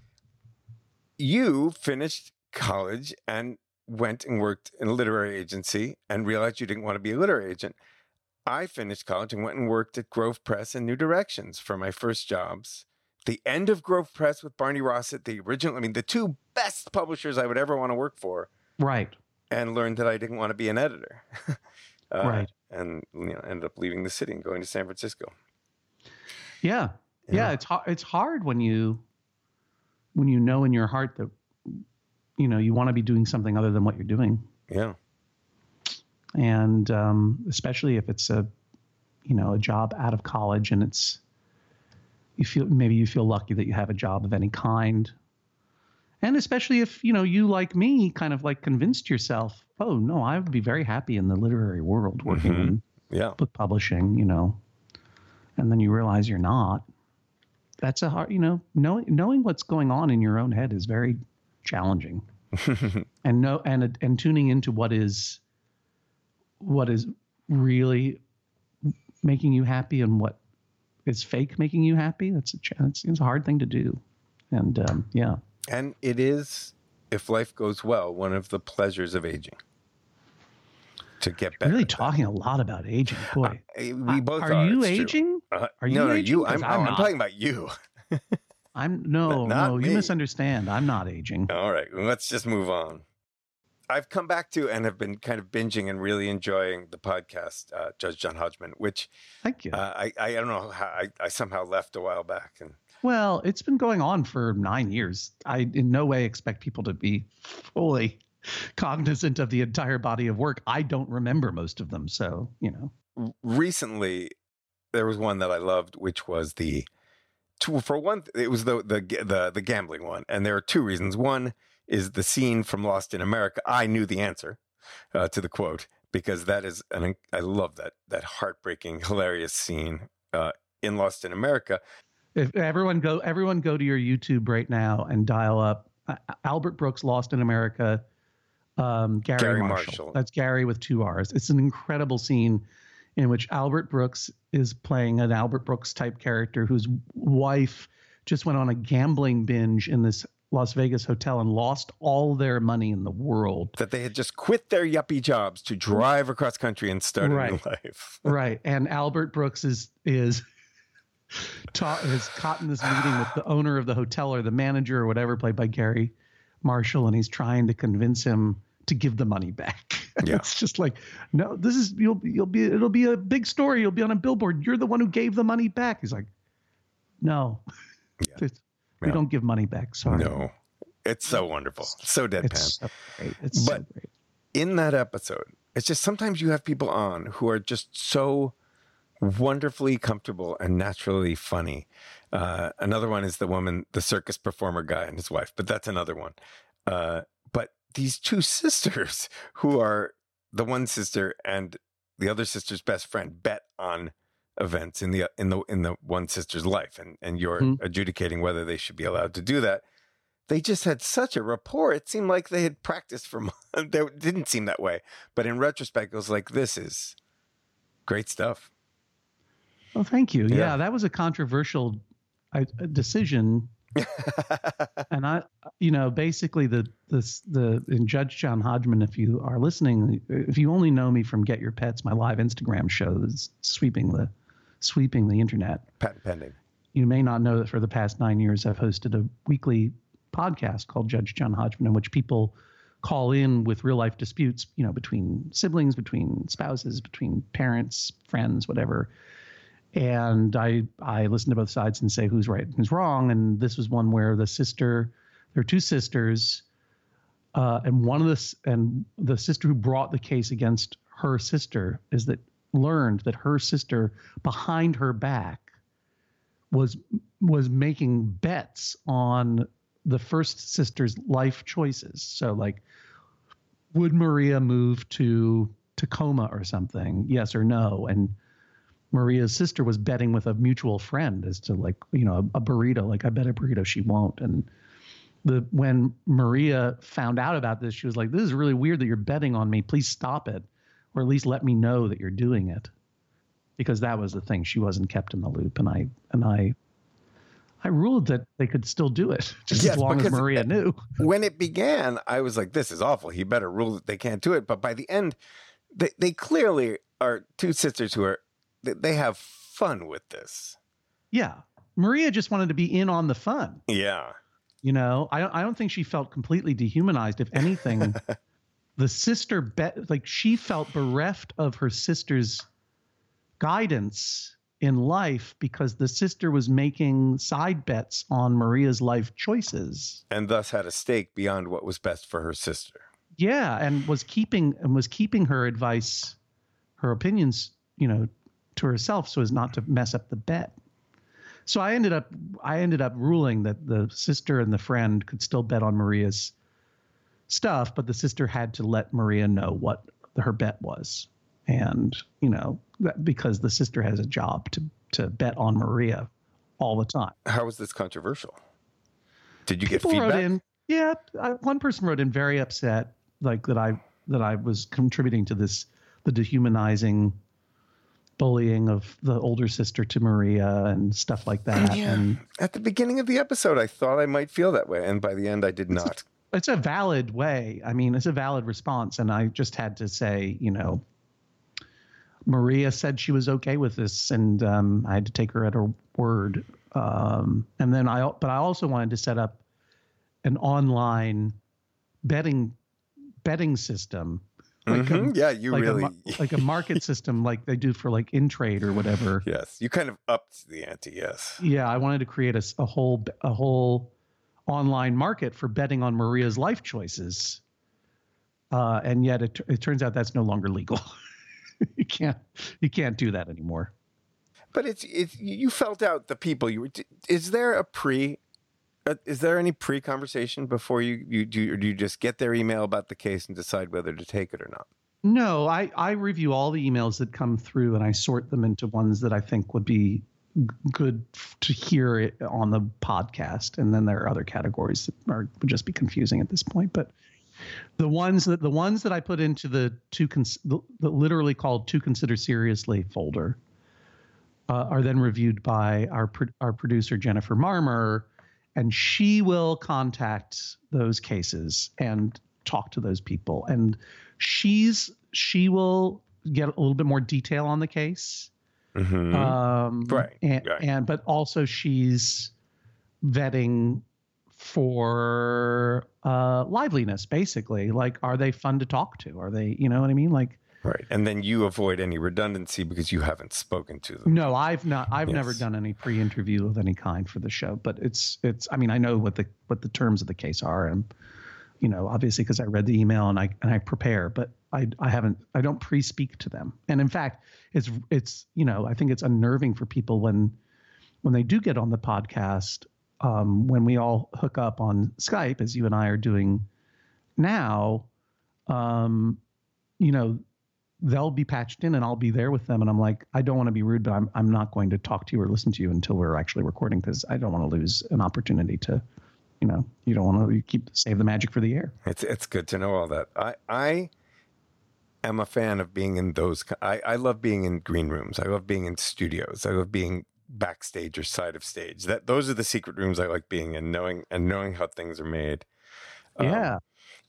you finished college and went and worked in a literary agency and realized you didn't want to be a literary agent. I finished college and went and worked at Grove Press and New Directions for my first jobs the end of Grove Press with Barney Rosset, the original, I mean, the two best publishers I would ever want to work for. Right. And learned that I didn't want to be an editor. uh, right. And you know, ended up leaving the city and going to San Francisco. Yeah. Yeah. yeah it's hard. It's hard when you, when you know in your heart that, you know, you want to be doing something other than what you're doing. Yeah. And um, especially if it's a, you know, a job out of college and it's, you feel maybe you feel lucky that you have a job of any kind and especially if you know you like me kind of like convinced yourself oh no i would be very happy in the literary world working mm-hmm. in yeah. book publishing you know and then you realize you're not that's a hard you know knowing knowing what's going on in your own head is very challenging and no and and tuning into what is what is really making you happy and what is fake making you happy? That's a it's, it's a hard thing to do, and um, yeah. And it is, if life goes well, one of the pleasures of aging. to get better. Really talking a lot about aging, boy. Uh, we both are are. you aging? Uh, Are you no, no, aging? you. I'm, I'm I'm talking about you. I'm no, Not no. me. You misunderstand. I'm not aging. All right, let's just move on. I've come back to and have been kind of binging and really enjoying the podcast, uh, Judge John Hodgman, which Thank you. uh, I, I don't know how I, I somehow left a while back. And Well, it's been going on for nine years. I in no way expect people to be fully cognizant of the entire body of work. I don't remember most of them, so you know. recently, there was one that I loved, which was the two, for one, it was the, the the the gambling one, and there are two reasons. One is the scene from Lost in America. I knew the answer uh, to the quote because that is an I love that that heartbreaking, hilarious scene uh, in Lost in America. If everyone go, everyone go to your YouTube right now and dial up uh, Albert Brooks Lost in America. Um, Garry, Garry Marshall. Marshall. That's Garry with two R's. It's an incredible scene in which Albert Brooks is playing an Albert Brooks type character whose wife just went on a gambling binge in this Las Vegas hotel and lost all their money in the world. That they had just quit their yuppie jobs to drive across country and start a new Right. life. right. And Albert Brooks is is taught is caught in this meeting with the owner of the hotel or the manager or whatever, played by Garry Marshall, and he's trying to convince him to give the money back. Yeah. it's just like, no, this is you'll you'll be it'll be a big story. You'll be on a billboard. You're the one who gave the money back. He's like, no, Yeah. It's- we don't give money back. Sorry. No, it's so wonderful, so deadpan. It's so great. It's so But- great. in that episode, it's just sometimes you have people on who are just so wonderfully comfortable and naturally funny. Uh, another one is the woman, the circus performer guy and his wife, but that's another one. Uh, but these two sisters who are the one sister and the other sister's best friend bet on events in the in the in the one sister's life and and you're Mhm. adjudicating whether they should be allowed to do that they just had such a rapport. It seemed like they had practiced for months. They didn't seem that way. But in retrospect, it was like, this is great stuff. Well, thank you. Yeah. Yeah, that was a controversial I, a decision and I, you know, basically the this the in Judge John Hodgman, if you are listening, if you only know me from Get Your Pets, my live Instagram show that's sweeping the sweeping the internet, Patent pending. you may not know that for the past nine years I've hosted a weekly podcast called Judge John Hodgman, in which people call in with real life disputes, you know, between siblings, between spouses, between parents, friends, whatever. And I I listen to both sides and say who's right and who's wrong. And this was one where the sister, there are two sisters, uh, and one of the and the sister who brought the case against her sister is that learned that her sister behind her back was was making bets on the first sister's life choices. So like would Maria move to Tacoma or something? Yes or no? And Maria's sister was betting with a mutual friend as to like, you know, a, a burrito, like I bet a burrito she won't. And the when Maria found out about this, she was like, This is really weird that you're betting on me. Please stop it. Or at least let me know that you're doing it. Because that was the thing. She wasn't kept in the loop. And I and I I ruled that they could still do it just Yes, as long as Maria knew. When it began, I was like, this is awful. He better rule that they can't do it. But by the end, they, they clearly are two sisters who are, they, they have fun with this. Yeah. Maria just wanted to be in on the fun. Yeah. You know, I I don't think she felt completely dehumanized. If anything, the sister bet like she felt bereft of her sister's guidance in life because the sister was making side bets on Maria's life choices. And thus had a stake beyond what was best for her sister. Yeah, and was keeping and was keeping her advice, her opinions, you know, to herself so as not to mess up the bet. So I ended up I ended up ruling that the sister and the friend could still bet on Maria's stuff, but the sister had to let Maria know what her bet was. And, you know, that, because the sister has a job to to bet on Maria all the time. How was this controversial? Did you get People feedback? wrote in. Yeah, I, one person wrote in very upset, like that I that I was contributing to this the dehumanizing bullying of the older sister to Maria and stuff like that. Oh, yeah. And At the beginning of the episode, I thought I might feel that way. And by the end, I did not. It's a valid way. I mean, it's a valid response, and I just had to say, you know, Maria said she was okay with this, and um, I had to take her at her word. Um, and then I, but I also wanted to set up an online betting betting system. Like mm-hmm. a, yeah, you like really a, like a market system, like they do for like Intrade or whatever. Yes, you kind of upped the ante. Yes. Yeah, I wanted to create a, a whole a whole online market for betting on Maria's life choices. Uh, and yet it, it turns out that's no longer legal. you can't you can't do that anymore. But it's it's you felt out the people you were. Is there a pre? Uh, is there any pre conversation before you you do? Or do you just get their email about the case and decide whether to take it or not? No, I I review all the emails that come through and I sort them into ones that I think would be good to hear it on the podcast, and then there are other categories that are would just be confusing at this point. But the ones that the ones that I put into the two cons- the, the literally called "to consider seriously" folder uh, are then reviewed by our pro- our producer Jennifer Marmer, and she will contact those cases and talk to those people, and she's she will get a little bit more detail on the case Mm-hmm. Um, right. And, right. and but also she's vetting for uh, liveliness, basically. Like, are they fun to talk to? Are they, you know what I mean? Like, right. And then you avoid any redundancy because you haven't spoken to them. No, I've not. I've yes. never done any pre-interview of any kind for the show. But it's, it's. I mean, I know what the what the terms of the case are, and you know, obviously because I read the email and I and I prepare. But I I haven't I don't pre-speak to them. And in fact, it's it's you know I think it's unnerving for people when when they do get on the podcast um, when we all hook up on Skype as you and I are doing now. Um, you know, they'll be patched in and I'll be there with them. And I'm like, I don't want to be rude, but I'm, I'm not going to talk to you or listen to you until we're actually recording because I don't want to lose an opportunity to, you know, you don't want to keep save the magic for the air. It's, it's good to know all that. I, I am a fan of being in those. I, I love being in green rooms. I love being in studios. I love being backstage or side of stage. That those are the secret rooms I like being in, knowing and knowing how things are made. Yeah. Um,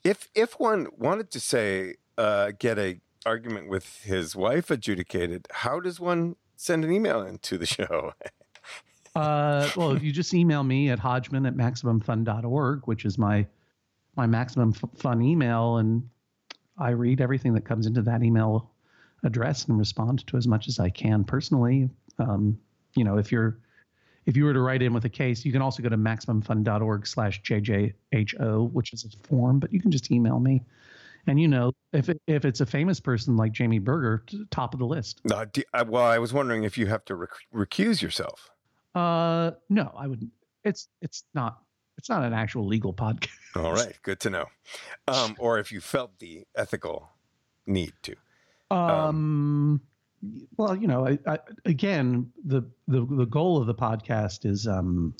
if if one wanted to say uh, get a argument with his wife adjudicated, how does one send an email into the show? uh, well, you just email me at hodgman at maximumfun.org, which is my my maximum fun email, and I read everything that comes into that email address and respond to as much as I can personally. Um, you know, if you're if you were to write in with a case, you can also go to maximumfun.org slash JJHO, which is a form, but you can just email me. And you know, if it, if it's a famous person like Jamie Berger, top of the list. Uh, do, uh, well, I was wondering if you have to rec- recuse yourself. Uh, no, I wouldn't. It's it's not it's not an actual legal podcast. All right, good to know. Um, or if you felt the ethical need to. Um, um well, you know, I, I, again, the, the the goal of the podcast is um,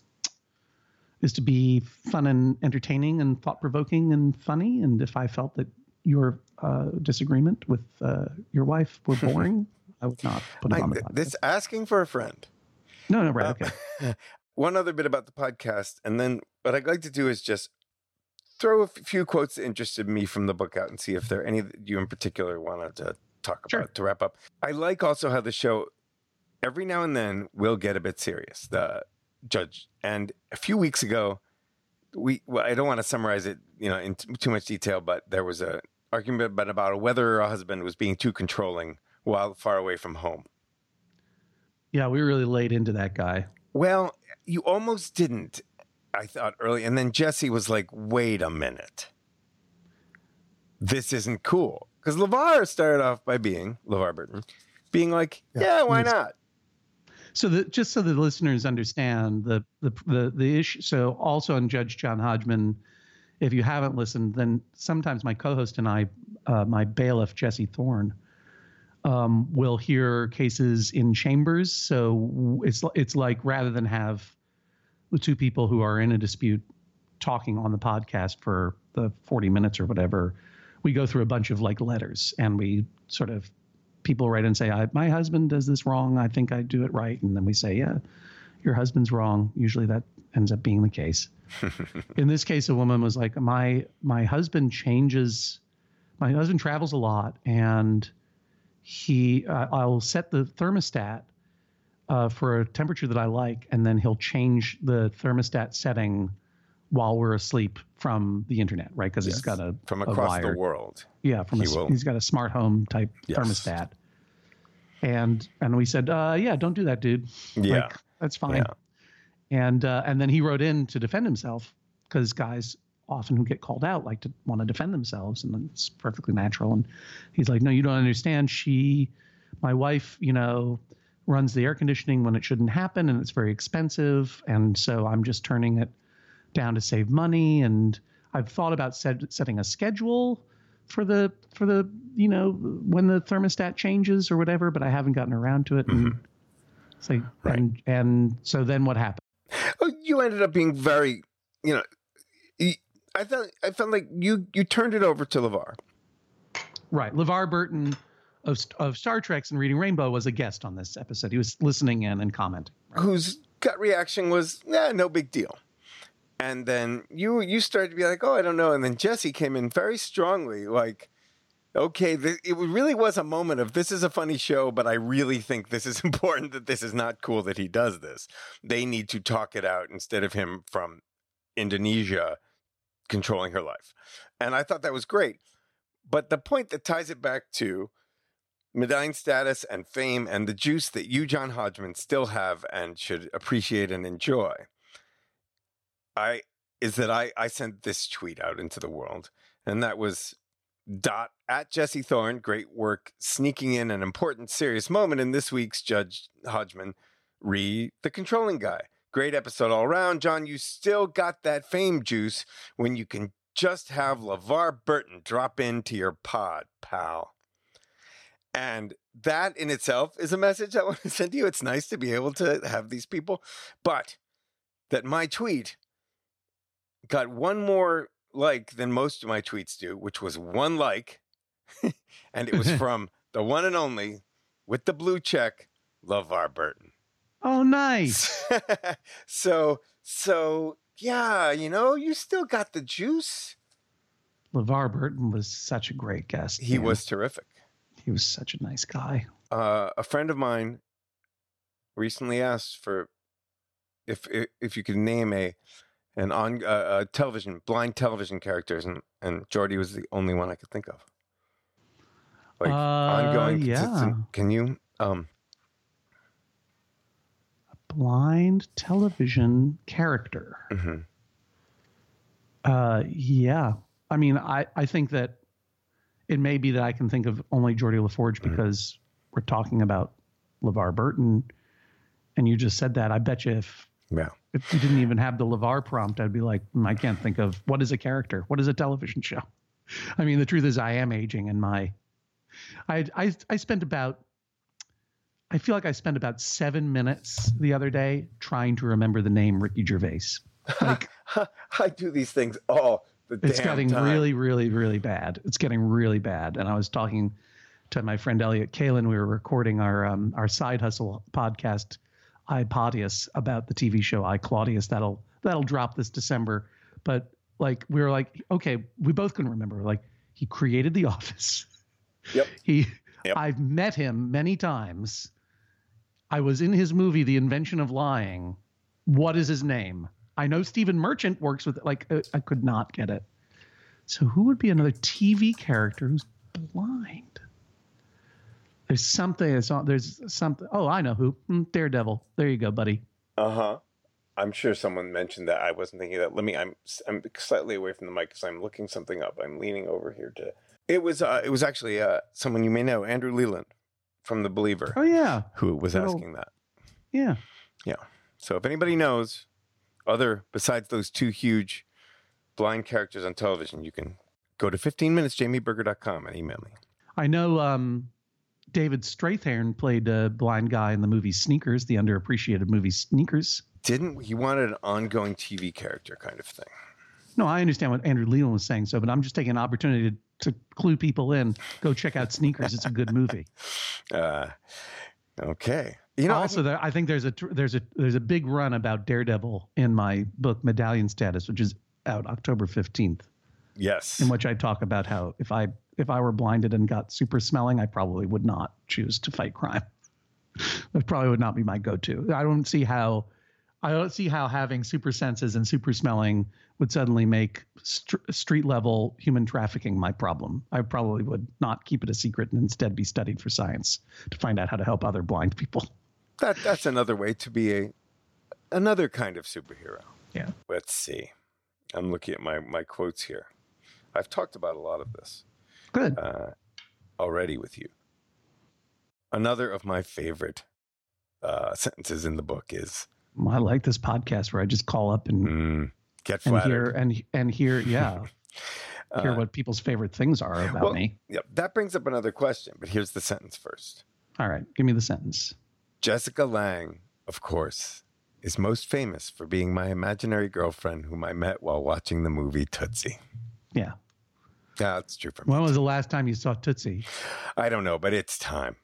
is to be fun and entertaining and thought provoking and funny. And if I felt that your uh, disagreement with uh, your wife were boring, I would not put it I, on the podcast. This asking for a friend. No, no, right, uh, okay. one other bit about the podcast, and then what I'd like to do is just throw a few quotes that interested me from the book out and see if there are any that you in particular wanted to talk about to wrap up. I like also how the show every now and then will get a bit serious. The judge and a few weeks ago, we well, I don't want to summarize it, you know, in t- too much detail, but there was a argument about, about whether a husband was being too controlling while far away from home. Yeah, we really laid into that guy. Well, you almost didn't. I thought early, and then Jesse was like, "Wait a minute, this isn't cool." Because LeVar started off by being LeVar Burton, being like, "Yeah, why not?" So that just so the listeners understand the the the the issue. So also on Judge John Hodgman, if you haven't listened, then sometimes my co-host and I, uh, my bailiff Jesse Thorne, um, will hear cases in chambers. So it's it's like rather than have the two people who are in a dispute talking on the podcast for the 40 minutes or whatever, we go through a bunch of like letters and we sort of people write and say, I, my husband does this wrong. I think I do it right. And then we say, yeah, your husband's wrong. Usually that ends up being the case. In this case, a woman was like, my my husband changes. My husband travels a lot, and he uh, I'll set the thermostat uh, for a temperature that I like, and then he'll change the thermostat setting while we're asleep from the internet, right? Because Yes. he's got a From a across wire. the world. Yeah, from a, He will. he's got a smart home type Yes. thermostat. And and we said, uh, yeah, don't do that, dude. Yeah. Like, that's fine. Yeah. And uh, and then he wrote in to defend himself because guys often who get called out like to want to defend themselves, and it's perfectly natural. And he's like, no, you don't understand. She, my wife, you know, runs the air conditioning when it shouldn't happen, and it's very expensive. And so I'm just turning it down to save money. And I've thought about set, setting a schedule for the for the you know when the thermostat changes or whatever, but I haven't gotten around to it. And mm-hmm. so Right. and and so then what happened? You ended up being very, you know, I felt I felt like you you turned it over to Levar. Right, LeVar Burton of of Star Trek's and Reading Rainbow was a guest on this episode. He was listening in and commenting. whose gut reaction was, yeah, no big deal. And then you you started to be like, oh, I don't know. And then Jesse came in very strongly, like, okay, th- it really was a moment of this is a funny show, but I really think this is important that this is not cool that he does this. They need to talk it out instead of him from Indonesia controlling her life. And I thought that was great. But the point that ties it back to medallion status and fame and the juice that you, John Hodgman, still have and should appreciate and enjoy, I is that I, I sent this tweet out into the world, and that was dot at Jesse Thorne. Great work sneaking in an important, serious moment in this week's Judge Hodgman re the controlling guy. Great episode all around. John, you still got that fame juice when you can just have LeVar Burton drop into your pod, pal. And that in itself is a message I want to send to you. It's nice to be able to have these people, but that my tweet got one more like than most of my tweets do, which was one like. and it was from the one and only with the blue check, LeVar Burton. Oh, nice. so, so yeah, you know, you still got the juice. LeVar Burton was such a great guest. He man. was terrific. He was such a nice guy. uh, a friend of mine recently asked for if if, if you could name a an on uh, a television blind television characters and and Geordi was the only one I could think of. Like Uh, ongoing, yeah. consistent. Can you? Um, Blind television character. mhm. Uh, yeah. I mean, I, I think that it may be that I can think of only Geordi La Forge Mhm. because we're talking about LeVar Burton. And you just said that. I bet you if, Yeah. if you didn't even have the LeVar prompt, I'd be like, "Hmm, I can't think of what is a character? What is a television show? I mean, the truth is, I am aging and my, I, I, I spent about, I feel like I spent about seven minutes the other day trying to remember the name Ricky Gervais. Like, I do these things all the it's damn getting time. really, really, really bad. It's getting really bad. And I was talking to my friend Elliott Kalan. We were recording our um, our side hustle podcast, I Podius, about the TV show I Claudius. That'll that'll drop this December. But like we were like, okay, we both couldn't remember. Like he created The Office. Yep. He, Yep. I've met him many times. I was in his movie, The Invention of Lying. What is his name? I know Stephen Merchant works with it. like uh, I could not get it. So who would be another TV character who's blind? There's something. On, there's something. Oh, I know who. Mm, Daredevil. There you go, buddy. Uh huh. I'm sure someone mentioned that. I wasn't thinking that. Let me. I'm I'm slightly away from the mic because I'm looking something up. I'm leaning over here to. It was. Uh, it was actually uh, someone you may know, Andrew Leland, from The Believer, Oh yeah, who was old- asking that. Yeah, yeah. So if anybody knows other besides those two huge blind characters on television, you can go to 15minutesjamieberger.com and email me. I know. Um, David Strathairn played a blind guy in the movie Sneakers, the underappreciated movie Sneakers. Didn't he wanted an ongoing TV character kind of thing? No, I understand what Andrew Leland was saying, so, but I'm just taking an opportunity to, to clue people in. Go check out Sneakers. It's a good movie. Uh, okay. You know, also, there, I think there's a there's a there's a big run about Daredevil in my book Medallion Status, which is out October fifteenth, yes. in which I talk about how if I if I were blinded and got super smelling, I probably would not choose to fight crime. that probably would not be my go-to. I don't see how I don't see how having super senses and super smelling would suddenly make str- street level human trafficking my problem. I probably would not keep it a secret and instead be studied for science to find out how to help other blind people. that that's another way to be a another kind of superhero. Yeah. Let's see. I'm looking at my my quotes here. I've talked about a lot of this Good. uh, already with you. Another of my favorite uh, sentences in the book is I like this podcast where I just call up and, mm, "Get and hear and and hear yeah hear Uh, what people's favorite things are about well- me. Yep, that brings up another question. But here's the sentence first. All right, give me the sentence. Jessica Lange, of course, is most famous for being my imaginary girlfriend whom I met while watching the movie Tootsie. Yeah. Yeah, that's true for me. When was the last time you saw Tootsie? I don't know, but it's time.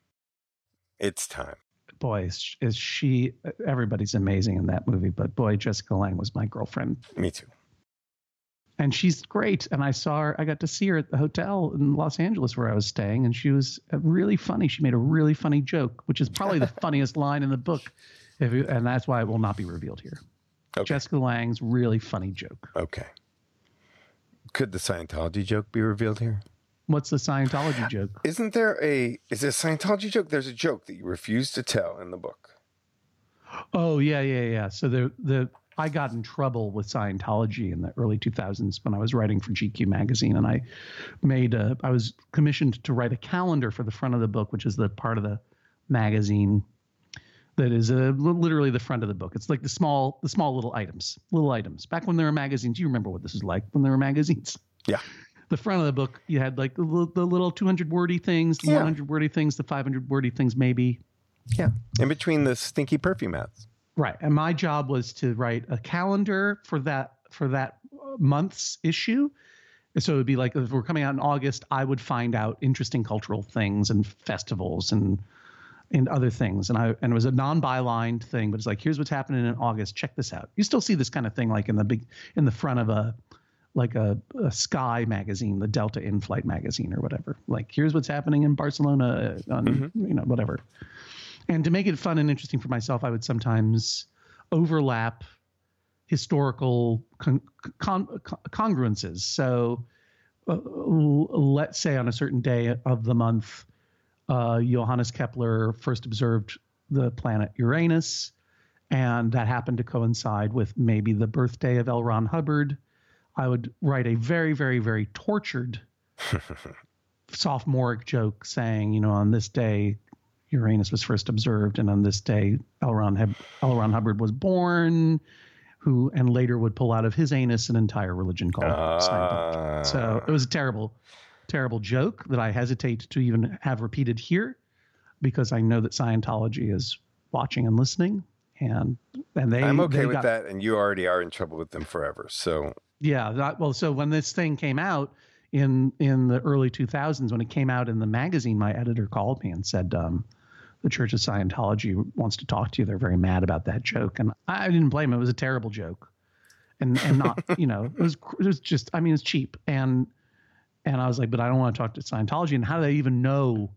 It's time. Boy, is, is she? Everybody's amazing in that movie, but boy, Jessica Lange was my girlfriend, Me too. and she's great. And I saw her. I got to see her at the hotel in Los Angeles where I was staying, and she was really funny. She made a really funny joke, which is probably the funniest line in the book, if you, and that's why it will not be revealed here. Okay. Jessica Lange's really funny joke. Okay. Could the Scientology joke be revealed here? What's the Scientology joke? Isn't there a is it a Scientology joke? There's a joke that you refuse to tell in the book. Oh yeah, yeah, yeah. So the the I got in trouble with Scientology in the early 2000s when I was writing for GQ magazine, and I made a I was commissioned to write a calendar for the front of the book, which is the part of the magazine that is uh, li- literally the front of the book. It's like the small the small little items, little items. Back when there were magazines, you remember what this is like when there were magazines. Yeah. The front of the book, you had like the, the little 200 wordy things, the Yeah. 100 wordy things, the 500 wordy things, maybe. Yeah in between the stinky perfume ads. Right. And my job was to write a calendar for that for that uh, month's issue. So it would be like if we're coming out in August, I would find out interesting cultural things and festivals and and other things. And I and it was a non-bylined thing, but it's like here's what's happening in August. Check this out. You still see this kind of thing like in the big in the front of a like a, a Sky magazine, the Delta In-Flight magazine or whatever. Like here's what's happening in Barcelona on Mhm. you know whatever. And to make it fun and interesting for myself, I would sometimes overlap historical con- con- congruences. So, uh, let's say on a certain day of the month, uh, Johannes Kepler first observed the planet Uranus, and that happened to coincide with maybe the birthday of L. Ron Hubbard. I would write a very, very, very tortured sophomoric joke saying, you know, on this day, Uranus was first observed, and on this day, L. Ron, Hub- L. Ron Hubbard was born, who and later would pull out of his anus an entire religion called Scientology. Uh, So it was a terrible, terrible joke that I hesitate to even have repeated here, because I know that Scientology is watching and listening, and and they I'm okay they with got- that, and you already are in trouble with them forever. So yeah, that, well, so when this thing came out in in the early 2000s, when it came out in the magazine, my editor called me and said, um, "The Church of Scientology wants to talk to you. They're very mad about that joke." And I didn't blame him. It was a terrible joke, and and not you know it was it was just I mean it's cheap and and I was like, but I don't want to talk to Scientology. And how do they even know?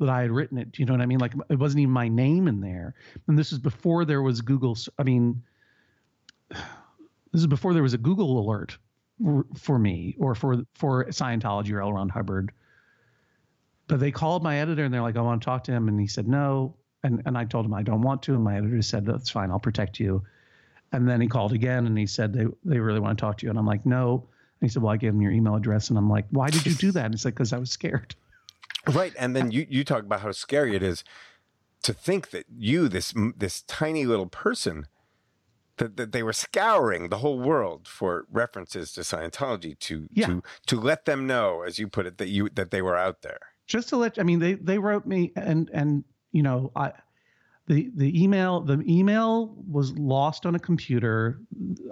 That I had written it, you know what I mean? Like it wasn't even my name in there, and this is before there was Google. I mean, this is before there was a Google alert for me or for for Scientology or L. Ron Hubbard. But they called my editor and they're like, I want to talk to him, and he said no, and and I told him I don't want to, and my editor said that's fine, I'll protect you. And then he called again and he said they they really want to talk to you, and I'm like no. And he said, well, I gave him your email address, and I'm like, why did you do that? And he's like, because I was scared. right, and then you you talk about how scary it is to think that you this this tiny little person that, that they were scouring the whole world for references to Scientology to Yeah. to to let them know, as you put it, that you that they were out there. just to let I mean they they wrote me and and you know I the the email the email was lost on a computer.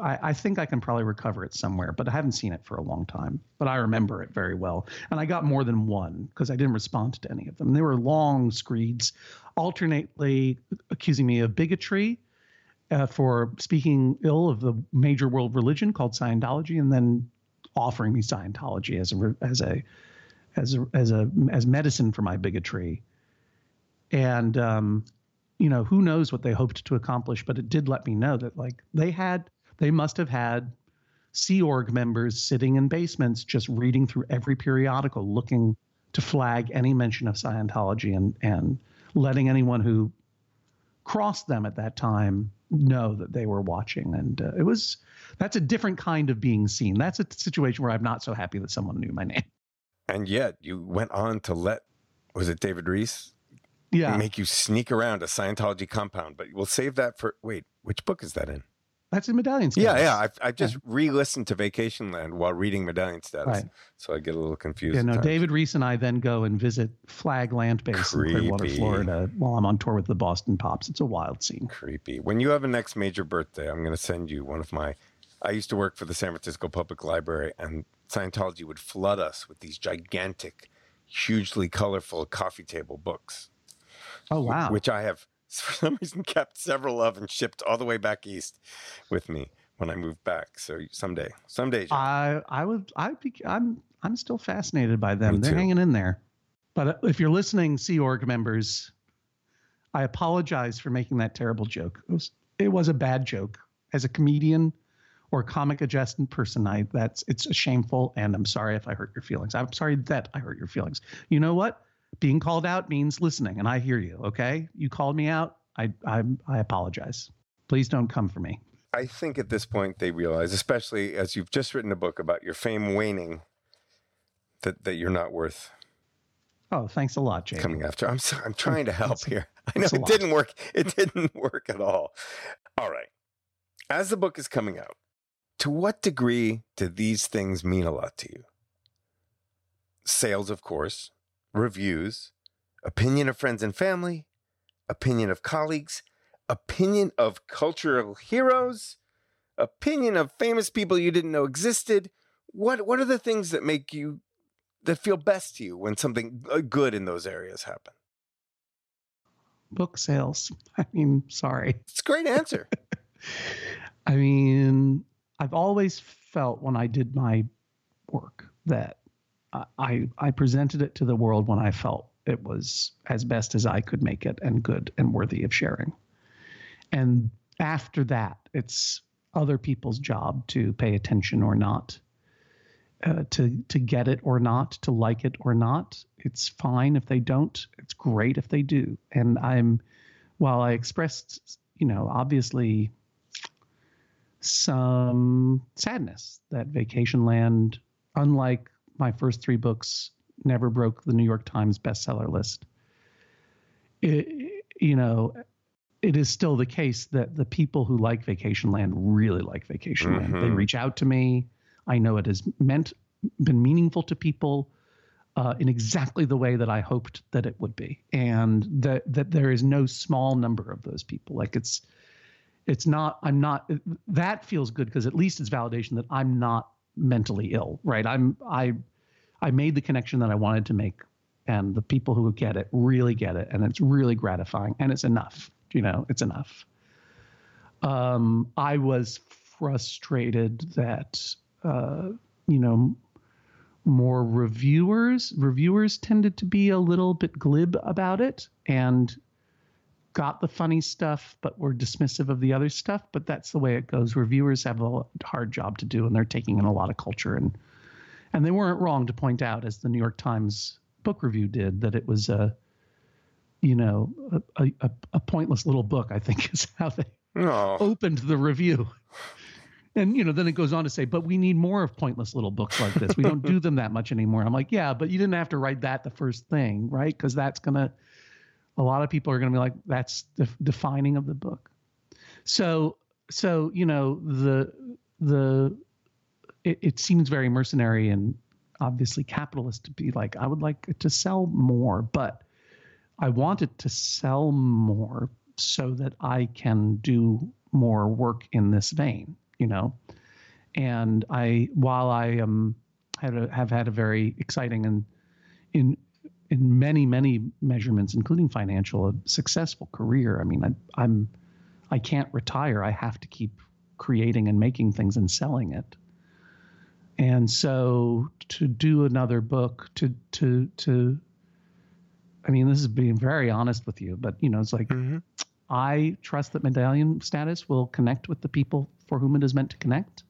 I, I, think I can probably recover it somewhere, but I haven't seen it for a long time. But I remember it very well, and I got more than one because I didn't respond to any of them. They were long screeds, alternately accusing me of bigotry uh, for speaking ill of the major world religion called Scientology, and then offering me Scientology as a as a as a as a as medicine for my bigotry. And um, you know, who knows what they hoped to accomplish, but it did let me know that like they had, they must have had Sea Org members sitting in basements just reading through every periodical, looking to flag any mention of Scientology and and letting anyone who crossed them at that time know that they were watching. And uh, it was that's a different kind of being seen. That's a situation where I'm not so happy that someone knew my name. And yet you went on to let was it David Rees yeah. make you sneak around a Scientology compound. But we'll save that for wait, which book is that in? That's in Medallion Status. Yeah, yeah. I've, I've just yeah. re-listened to Vacationland while reading Medallion Status, right. so I get a little confused. Yeah, no. David Rees and I then go and visit Flag Land Base Creepy. in Clearwater, Florida, while I'm on tour with the Boston Pops. It's a wild scene. Creepy. When you have a next major birthday, I'm going to send you one of my. I used to work for the San Francisco Public Library, and Scientology would flood us with these gigantic, hugely colorful coffee table books Oh wow! Which I have for some reason kept several of and shipped all the way back east with me when I moved back. So someday, someday, John. I I would I be I'm I'm still fascinated by them. They're hanging in there. But uh, if you're listening, Sea Org members, I apologize for making that terrible joke. It was it was a bad joke. As a comedian or comic adjacent person, I that's it's shameful, and I'm sorry if I hurt your feelings. I'm sorry that I hurt your feelings. You know what? Being called out means listening, and I hear you. Okay, you called me out. I I, I apologize. Please don't come for me. I think at this point they realize, especially as you've just written a book about your fame waning, that that you're not worth. Oh, thanks a lot, Jay. Coming after, I'm sorry, I'm trying to help here. I know it didn't work. It didn't work at all. All right. As the book is coming out, to what degree do these things mean a lot to you? Sales, of course, reviews, opinion of friends and family, opinion of colleagues, opinion of cultural heroes, opinion of famous people you didn't know existed. What what are the things that make you that feel best to you when something uh, good in those areas happen? Book sales. I mean, sorry. It's a great answer. I mean, I've always felt when I did my work that I I presented it to the world when I felt it was as best as I could make it and good and worthy of sharing. And after that, it's other people's job to pay attention or not, uh, to to get it or not, to like it or not. It's fine if they don't. It's great if they do. And I'm, while I expressed, you know, obviously some sadness that Vacationland, unlike my first three books never broke the New York Times bestseller list. It, you know, it is still the case that the people who like Vacationland really like Vacation mm-hmm. Land. They mm-hmm. reach out to me. I know it has meant been meaningful to people uh, in exactly the way that I hoped that it would be, and that that there is no small number of those people. Like it's it's not. I'm not. That feels good because at least it's validation that I'm not mentally ill. Right. I'm. I I made the connection that I wanted to make, and the people who get it really get it, and it's really gratifying, and it's enough. You know, it's enough. Um, I was frustrated that uh, you know more reviewers reviewers tended to be a little bit glib about it and got the funny stuff but were dismissive of the other stuff but that's the way it goes reviewers have a hard job to do and they're taking in a lot of culture and and they weren't wrong to point out, as the New York Times book review did, that it was a, you know, a, a, a pointless little book. I think is how they oh. opened the review. And you know, then it goes on to say, but we need more of pointless little books like this. We don't do them that much anymore. I'm like, yeah, but you didn't have to write that the first thing, right? Because that's gonna, a lot of people are gonna be like, that's the defining of the book. So, so you know, the the it, it seems very mercenary and obviously capitalist to be like, I would like to sell more, but I want it to sell more so that I can do more work in this vein, you know. And I, while I am had a, have had a very exciting and in in many many measurements, including financial, a successful career. I mean, I, I'm I can't retire. I have to keep creating and making things and selling it. And so to do another book, to to to I mean, this is being very honest with you, but you know, it's like mm-hmm. I trust that medallion status will connect with the people for whom it is meant to connect.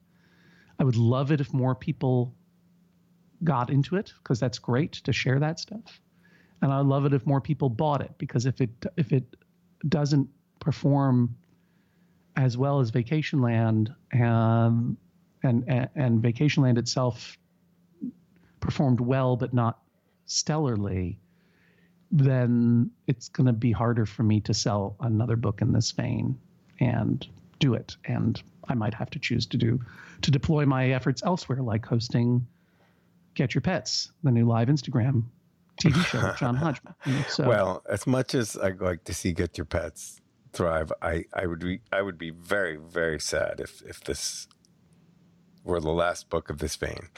I would love it if more people got into it because that's great to share that stuff. And I'd love it if more people bought it because if it if it doesn't perform as well as Vacationland and and and, and Vacationland itself performed well but not stellarly, then it's going to be harder for me to sell another book in this vein and do it. And I might have to choose to do to deploy my efforts elsewhere, like hosting Get Your Pets, the new live Instagram TV show with John Hodgman. So, well, as much as I'd like to see Get Your Pets thrive, I, I would be I would be very very sad if if this were the last book of this vein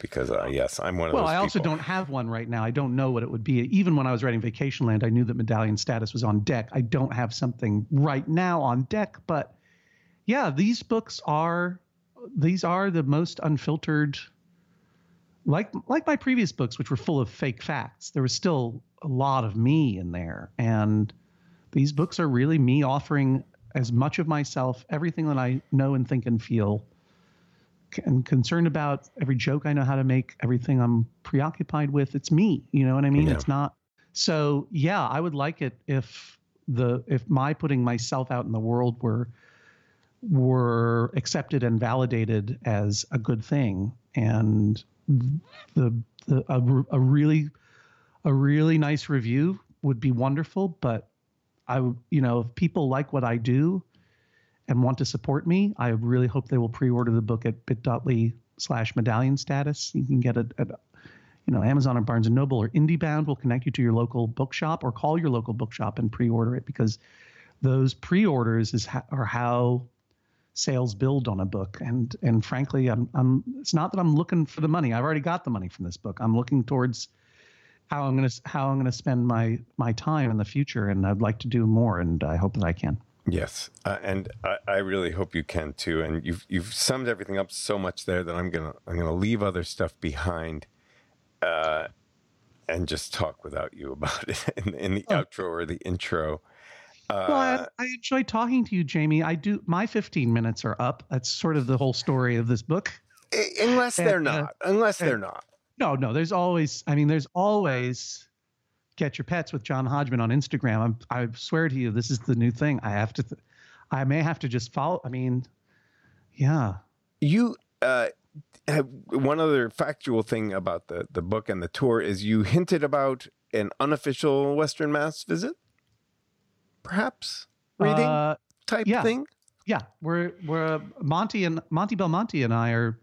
because uh, yes, I'm one of well, those. Well, I also don't have one right now. I don't know what it would be. Even when I was writing Vacationland, I knew that Medallion Status was on deck. I don't have something right now on deck, but yeah, these books are these are the most unfiltered. Like like my previous books, which were full of fake facts, there was still a lot of me in there, and these books are really me offering as much of myself, everything that I know and think and feel and concerned about every joke I know how to make, everything I'm preoccupied with. It's me. You know what I mean? Yeah. It's not. So yeah, I would like it if the if my putting myself out in the world were were accepted and validated as a good thing, and the the a, a really a really nice review would be wonderful. But I you know if people like what I do and want to support me, I really hope they will pre-order the book at bit.ly slash medallion status. You can get it at, you know, Amazon or Barnes and Noble or IndieBound will connect you to your local bookshop or call your local bookshop and pre-order it because those pre-orders is ha- are how sales build on a book. And and frankly, I'm I'm it's not that I'm looking for the money. I've already got the money from this book. I'm looking towards how I'm gonna how I'm gonna spend my my time in the future, and I'd like to do more, and I hope that I can. Yes, uh, and I, I, really hope you can too. And you've you've summed everything up so much there that I'm gonna I'm gonna leave other stuff behind, uh, and just talk without you about it in, in the oh. outro or the intro. Uh, well, I, I enjoy talking to you, Jamie. I do. My 15 minutes are up. That's sort of the whole story of this book. Unless they're and, uh, not. unless they're not. No, no. There's always. I mean, there's always Get Your Pets with John Hodgman on Instagram. I'm, I swear to you, this is the new thing. I have to, th- I may have to just follow. I mean, yeah. You, uh, have one other factual thing about the, the book and the tour is you hinted about an unofficial Western Mass visit, perhaps reading uh, type yeah. thing. Yeah, we're we're Monte and Monte Belmonte and I are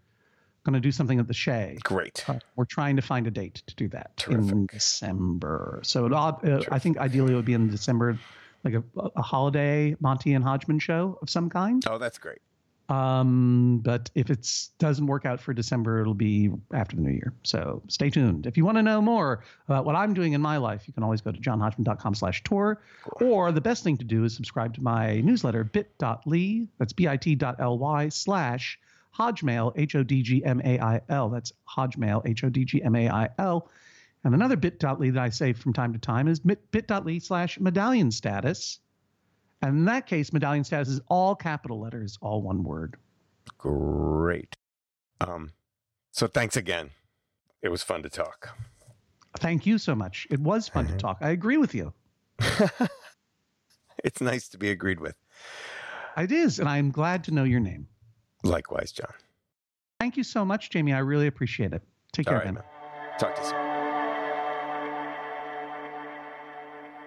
going to do something at the Shea. Great. Uh, we're trying to find a date to do that Terrific. in December. So it, uh, I think ideally it would be in December, like a, a holiday Monte and Hodgman show of some kind. Oh, that's great. Um, but if it doesn't work out for December, it'll be after the new year. So stay tuned. If you want to know more about what I'm doing in my life, you can always go to johnhodgman.com slash tour. Or the best thing to do is subscribe to my newsletter, bit.ly, that's bit.ly slash Hodgmail, H O D G M A I L. That's Hodgmail, H O D G M A I L. And another bit.ly that I say from time to time is bit.ly slash medallion status. And in that case, medallion status is all capital letters, all one word. Great. Um, so thanks again. It was fun to talk. Thank you so much. It was fun to mm-hmm. talk. I agree with you. it's nice to be agreed with. It is, and I'm glad to know your name. Likewise, John. Thank you so much, Jamie. I really appreciate it. Take care, right, man. Talk to you soon.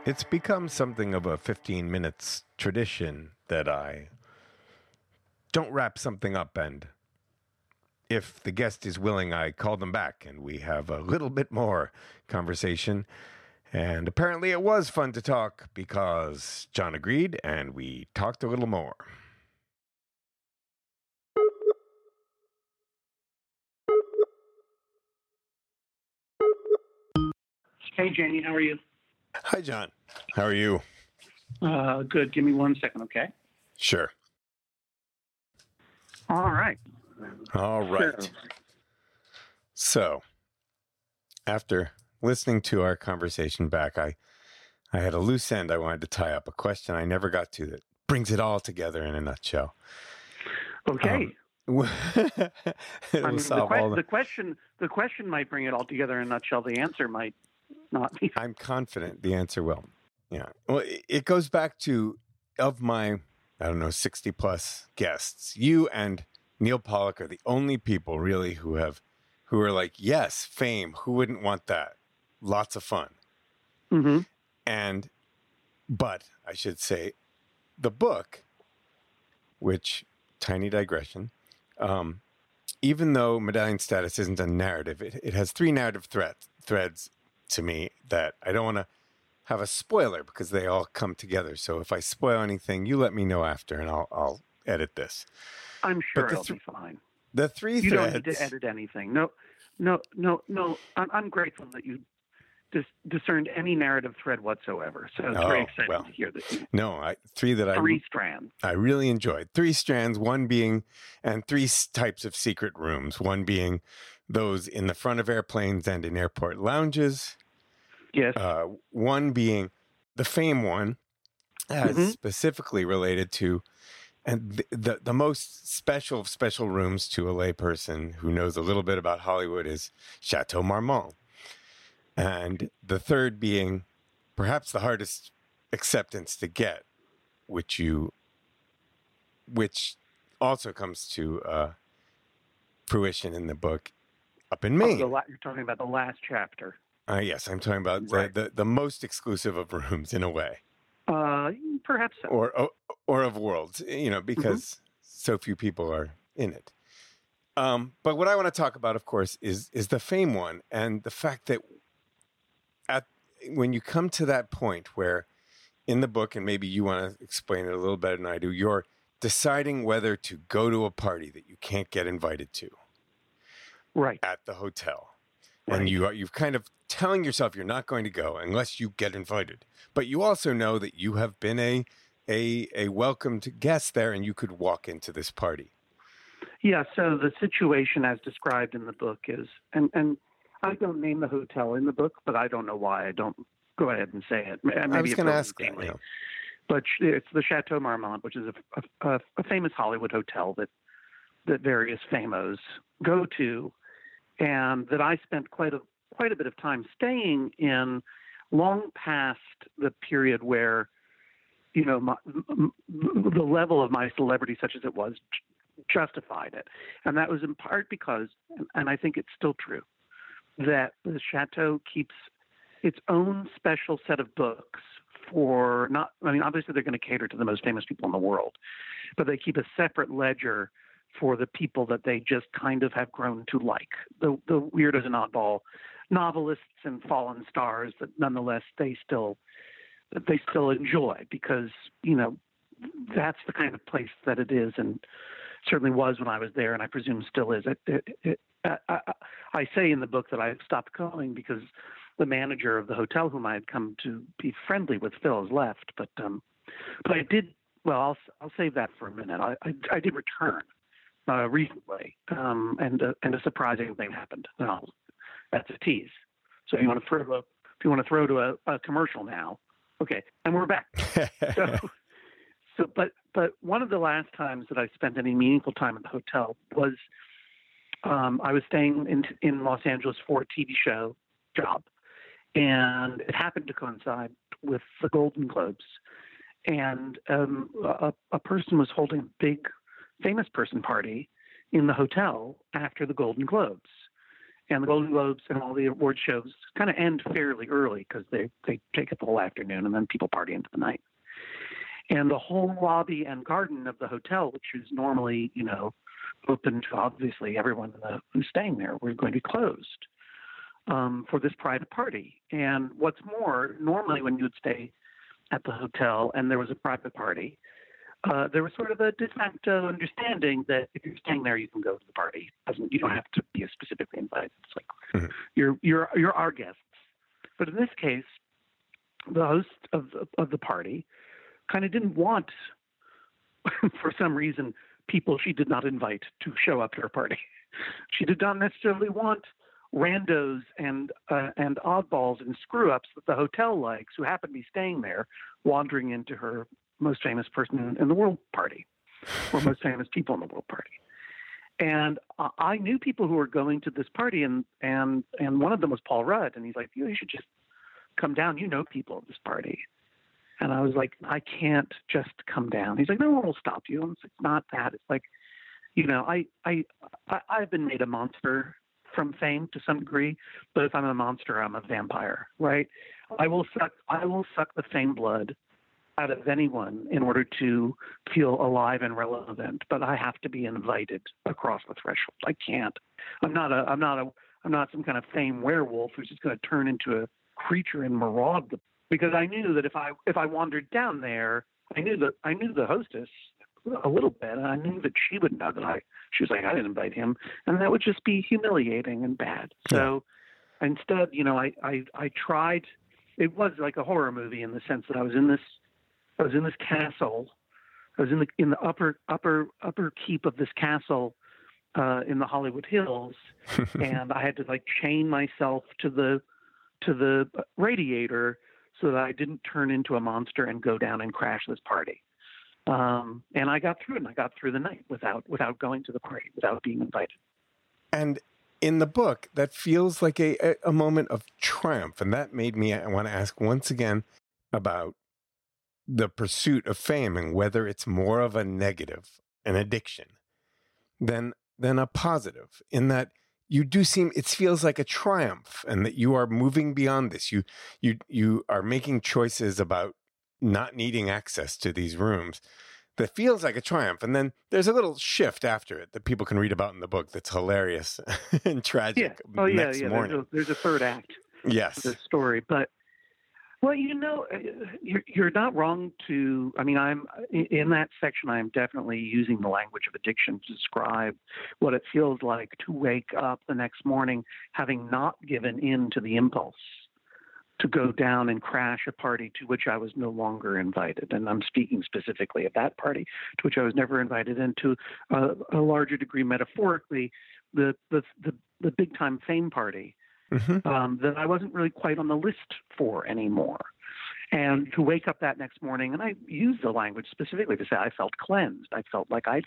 It's become something of a 15 minutes tradition that I don't wrap something up and if the guest is willing, I call them back and we have a little bit more conversation. And apparently it was fun to talk because John agreed and we talked a little more. Hey, Jamie, how are you? Hi, John. How are you? Uh, good. Give me one second, okay? Sure. All right. All right. So, So, after listening to our conversation back, I I had a loose end I wanted to tie up, a question I never got to that brings it all together in a nutshell. okay. It'll I mean, the, que- the the, question the question might bring it all together in a nutshell. The answer might not be. I'm confident the answer will. Yeah. Well, it- goes back to of my I don't know 60 plus guests, you and Neal Pollack are the only people really who have who are like, yes, fame. Who wouldn't want that? Lots of fun. hmm And, but I should say, the book, which, tiny digression, um, even though Medallion Status isn't a narrative, it, it has three narrative thread, threads to me that I don't want to have a spoiler because they all come together. So if I spoil anything, you let me know after and I'll, I'll edit this. I'm sure it'll th- be fine. The three You threads. don't need to edit anything. No, no, no, no. I'm, I'm grateful that you dis- discerned any narrative thread whatsoever. So it's very Oh, exciting well, to hear that you, No, I, three that I three strands. I really enjoyed. Three strands, one being, and three types of secret rooms, one being those in the front of airplanes and in airport lounges, Yes. uh, one being the fame one, as Mhm. specifically related to, and the, the, the most special of special rooms to a layperson who knows a little bit about Hollywood is Chateau Marmont. And the third being perhaps the hardest acceptance to get, which you, which also comes to uh, fruition in the book up in Oh, Maine. la- you're talking about the last chapter. Uh, yes, I'm talking about Right. the, the, the most exclusive of rooms in a way, Uh, perhaps so. or or, or of worlds, you know, because so few people are in it. Um, but what I want to talk about, of course, is is the fame one and the fact that at when you come to that point where in the book, and maybe you want to explain it a little better than I do, you're deciding whether to go to a party that you can't get invited to right. at the hotel. Right. And you are you've kind of telling yourself you're not going to go unless you get invited. But you also know that you have been a a a welcomed guest there and you could walk into this party. Yeah, so the situation as described in the book is, and, and I don't name the hotel in the book, but I don't know why I don't go ahead and say it. Maybe I was going to ask that. know. But it's the Chateau Marmont, which is a, a, a famous Hollywood hotel that that various famos go to, and that I spent quite a quite a bit of time staying in, long past the period where, you know, my, the level of my celebrity, such as it was, justified it, and that was in part because, and I think it's still true, that the chateau keeps its own special set of books for not I mean obviously they're going to cater to the most famous people in the world but they keep a separate ledger for the people that they just kind of have grown to like the the weirdos and oddball novelists and fallen stars that nonetheless they still they still enjoy because you know that's the kind of place that it is and certainly was when I was there and I presume still is it, it, it, I, I, I say in the book that I stopped going because the manager of the hotel, whom I had come to be friendly with, Phil, has left. But um, but I did. Well, I'll I'll save that for a minute. I I, I did return uh, recently, um, and uh, and a surprising thing happened. Well, that's a tease. So if you want to throw to a, if you want to throw to a, a commercial now, okay, and we're back. So, so but but one of the last times that I spent any meaningful time at the hotel was um, I was staying in in Los Angeles for a TV show job, and it happened to coincide with the Golden Globes, and um, a, a person was holding a big famous person party in the hotel after the Golden Globes. And the Golden Globes and all the award shows kind of end fairly early because they, they take up the whole afternoon and then people party into the night. And the whole lobby and garden of the hotel, which is normally, you know, open to obviously everyone who's staying there, was going to be closed um, for this private party. And what's more, normally when you would stay at the hotel and there was a private party, uh, there was sort of a de facto understanding that if you're staying there, you can go to the party. Doesn't you don't have to be specifically invited. It's like mm-hmm. you're you're you're our guests. But in this case, the host of of the party kind of didn't want, for some reason, people she did not invite to show up to her party. She did not necessarily want randos and uh, and oddballs and screw ups that the hotel likes who happen to be staying there wandering into her most famous person in the world party or most famous people in the world party. And I knew people who were going to this party and and and one of them was Paul Rudd and he's like you, you should just come down. You know people at this party. And I was like I can't just come down. He's like no one will stop you. And it's not that. It's like you know I I I've been made a monster from fame to some degree, but if I'm a monster, I'm a vampire, right? I will suck I will suck the fame blood out of anyone in order to feel alive and relevant, but I have to be invited across the threshold. I can't. I'm not a I'm not a I'm not some kind of fame werewolf who's just going to turn into a creature and maraud the because I knew that if I if I wandered down there, I knew that I knew the hostess a little bit, and I knew that she would know that I. She was like, I didn't invite him, and that would just be humiliating and bad. So yeah. instead, you know, I, I I tried. It was like a horror movie in the sense that I was in this, I was in this castle, I was in the in the upper upper upper keep of this castle, uh, in the Hollywood Hills, and I had to like chain myself to the to the radiator so that I didn't turn into a monster and go down and crash this party. Um, and I got through it, and I got through the night without without going to the party, without being invited. And in the book, that feels like a, a moment of triumph, and that made me I want to ask once again about the pursuit of fame and whether it's more of a negative, an addiction, than than a positive. In that you do seem it feels like a triumph, and that you are moving beyond this. You you you are making choices about not needing access to these rooms that feels like a triumph. And then there's a little shift after it that people can read about in the book that's hilarious and tragic. Yeah. Oh, yeah, yeah. There's a, there's a, third act. Yes. The story. But, well, you know, uh, you're, you're not wrong to, I mean, I'm in that section, I'm definitely using the language of addiction to describe what it feels like to wake up the next morning having not given in to the impulse to go down and crash a party to which I was no longer invited. And I'm speaking specifically of that party to which I was never invited, and to a, a larger degree, metaphorically, the the the, the big time fame party mm-hmm. um, that I wasn't really quite on the list for anymore. And to wake up that next morning, and I use the language specifically to say I felt cleansed. I felt like I'd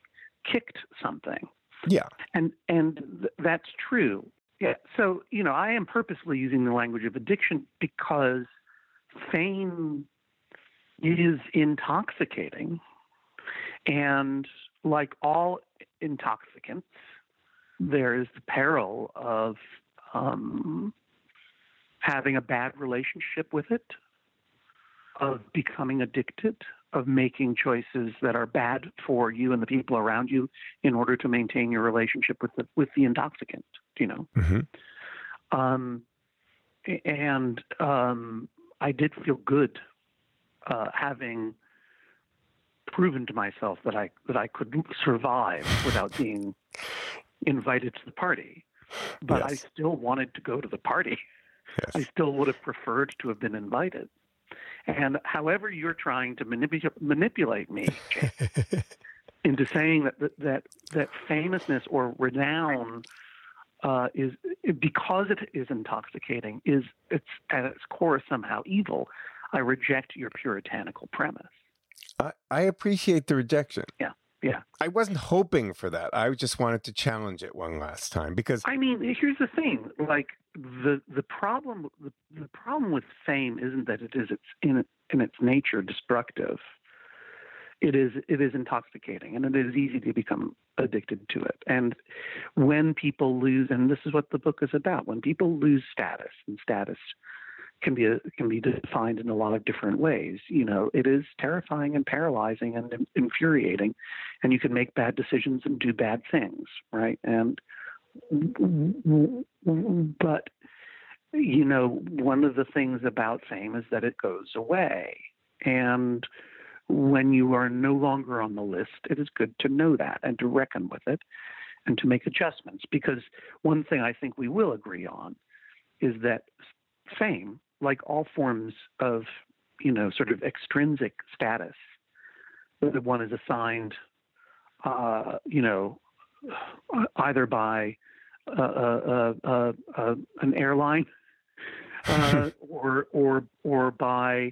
kicked something. Yeah. And and th- that's true. Yeah. So, you know, I am purposely using the language of addiction because fame is intoxicating. And like all intoxicants, there is the peril of um, having a bad relationship with it, of becoming addicted, of making choices that are bad for you and the people around you in order to maintain your relationship with the with the intoxicant you know. Mm-hmm. Um, and um, I did feel good uh, having proven to myself that I that I could survive without being invited to the party. But yes. I still wanted to go to the party. Yes. I still would have preferred to have been invited. And however you're trying to manipulate manipulate me into saying that, that that that famousness or renown uh, is because it is intoxicating, is it's at its core somehow evil. I reject your puritanical premise. I, I appreciate the rejection. Yeah. Yeah. I wasn't hoping for that. I just wanted to challenge it one last time because I mean, here's the thing. Like the the problem the, the problem with fame isn't that it is its in in its nature destructive it is it is intoxicating and it is easy to become addicted to it and when people lose and this is what the book is about when people lose status and status can be can be defined in a lot of different ways you know it is terrifying and paralyzing and infuriating and you can make bad decisions and do bad things right and but you know, one of the things about fame is that it goes away. And when you are no longer on the list, it is good to know that and to reckon with it and to make adjustments. Because one thing I think we will agree on is that fame, like all forms of, you know, sort of extrinsic status. That one is assigned, uh, you know, either by uh, uh, uh, uh an airline or or or by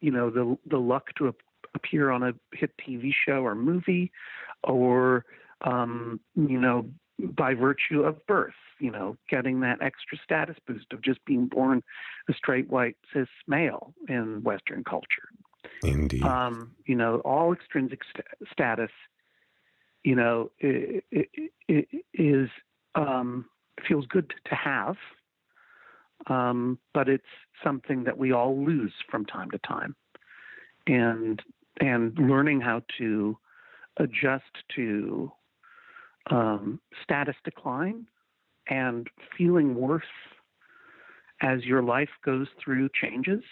you know the the luck to appear on a hit TV show or movie, or um, you know by virtue of birth, you know, getting that extra status boost of just being born a straight white cis male in Western culture. Indeed. Um, you know, all extrinsic st- status, you know, it, it, it is um, feels good to have, um, but it's something that we all lose from time to time, and and learning how to adjust to um, status decline and feeling worse as your life goes through changes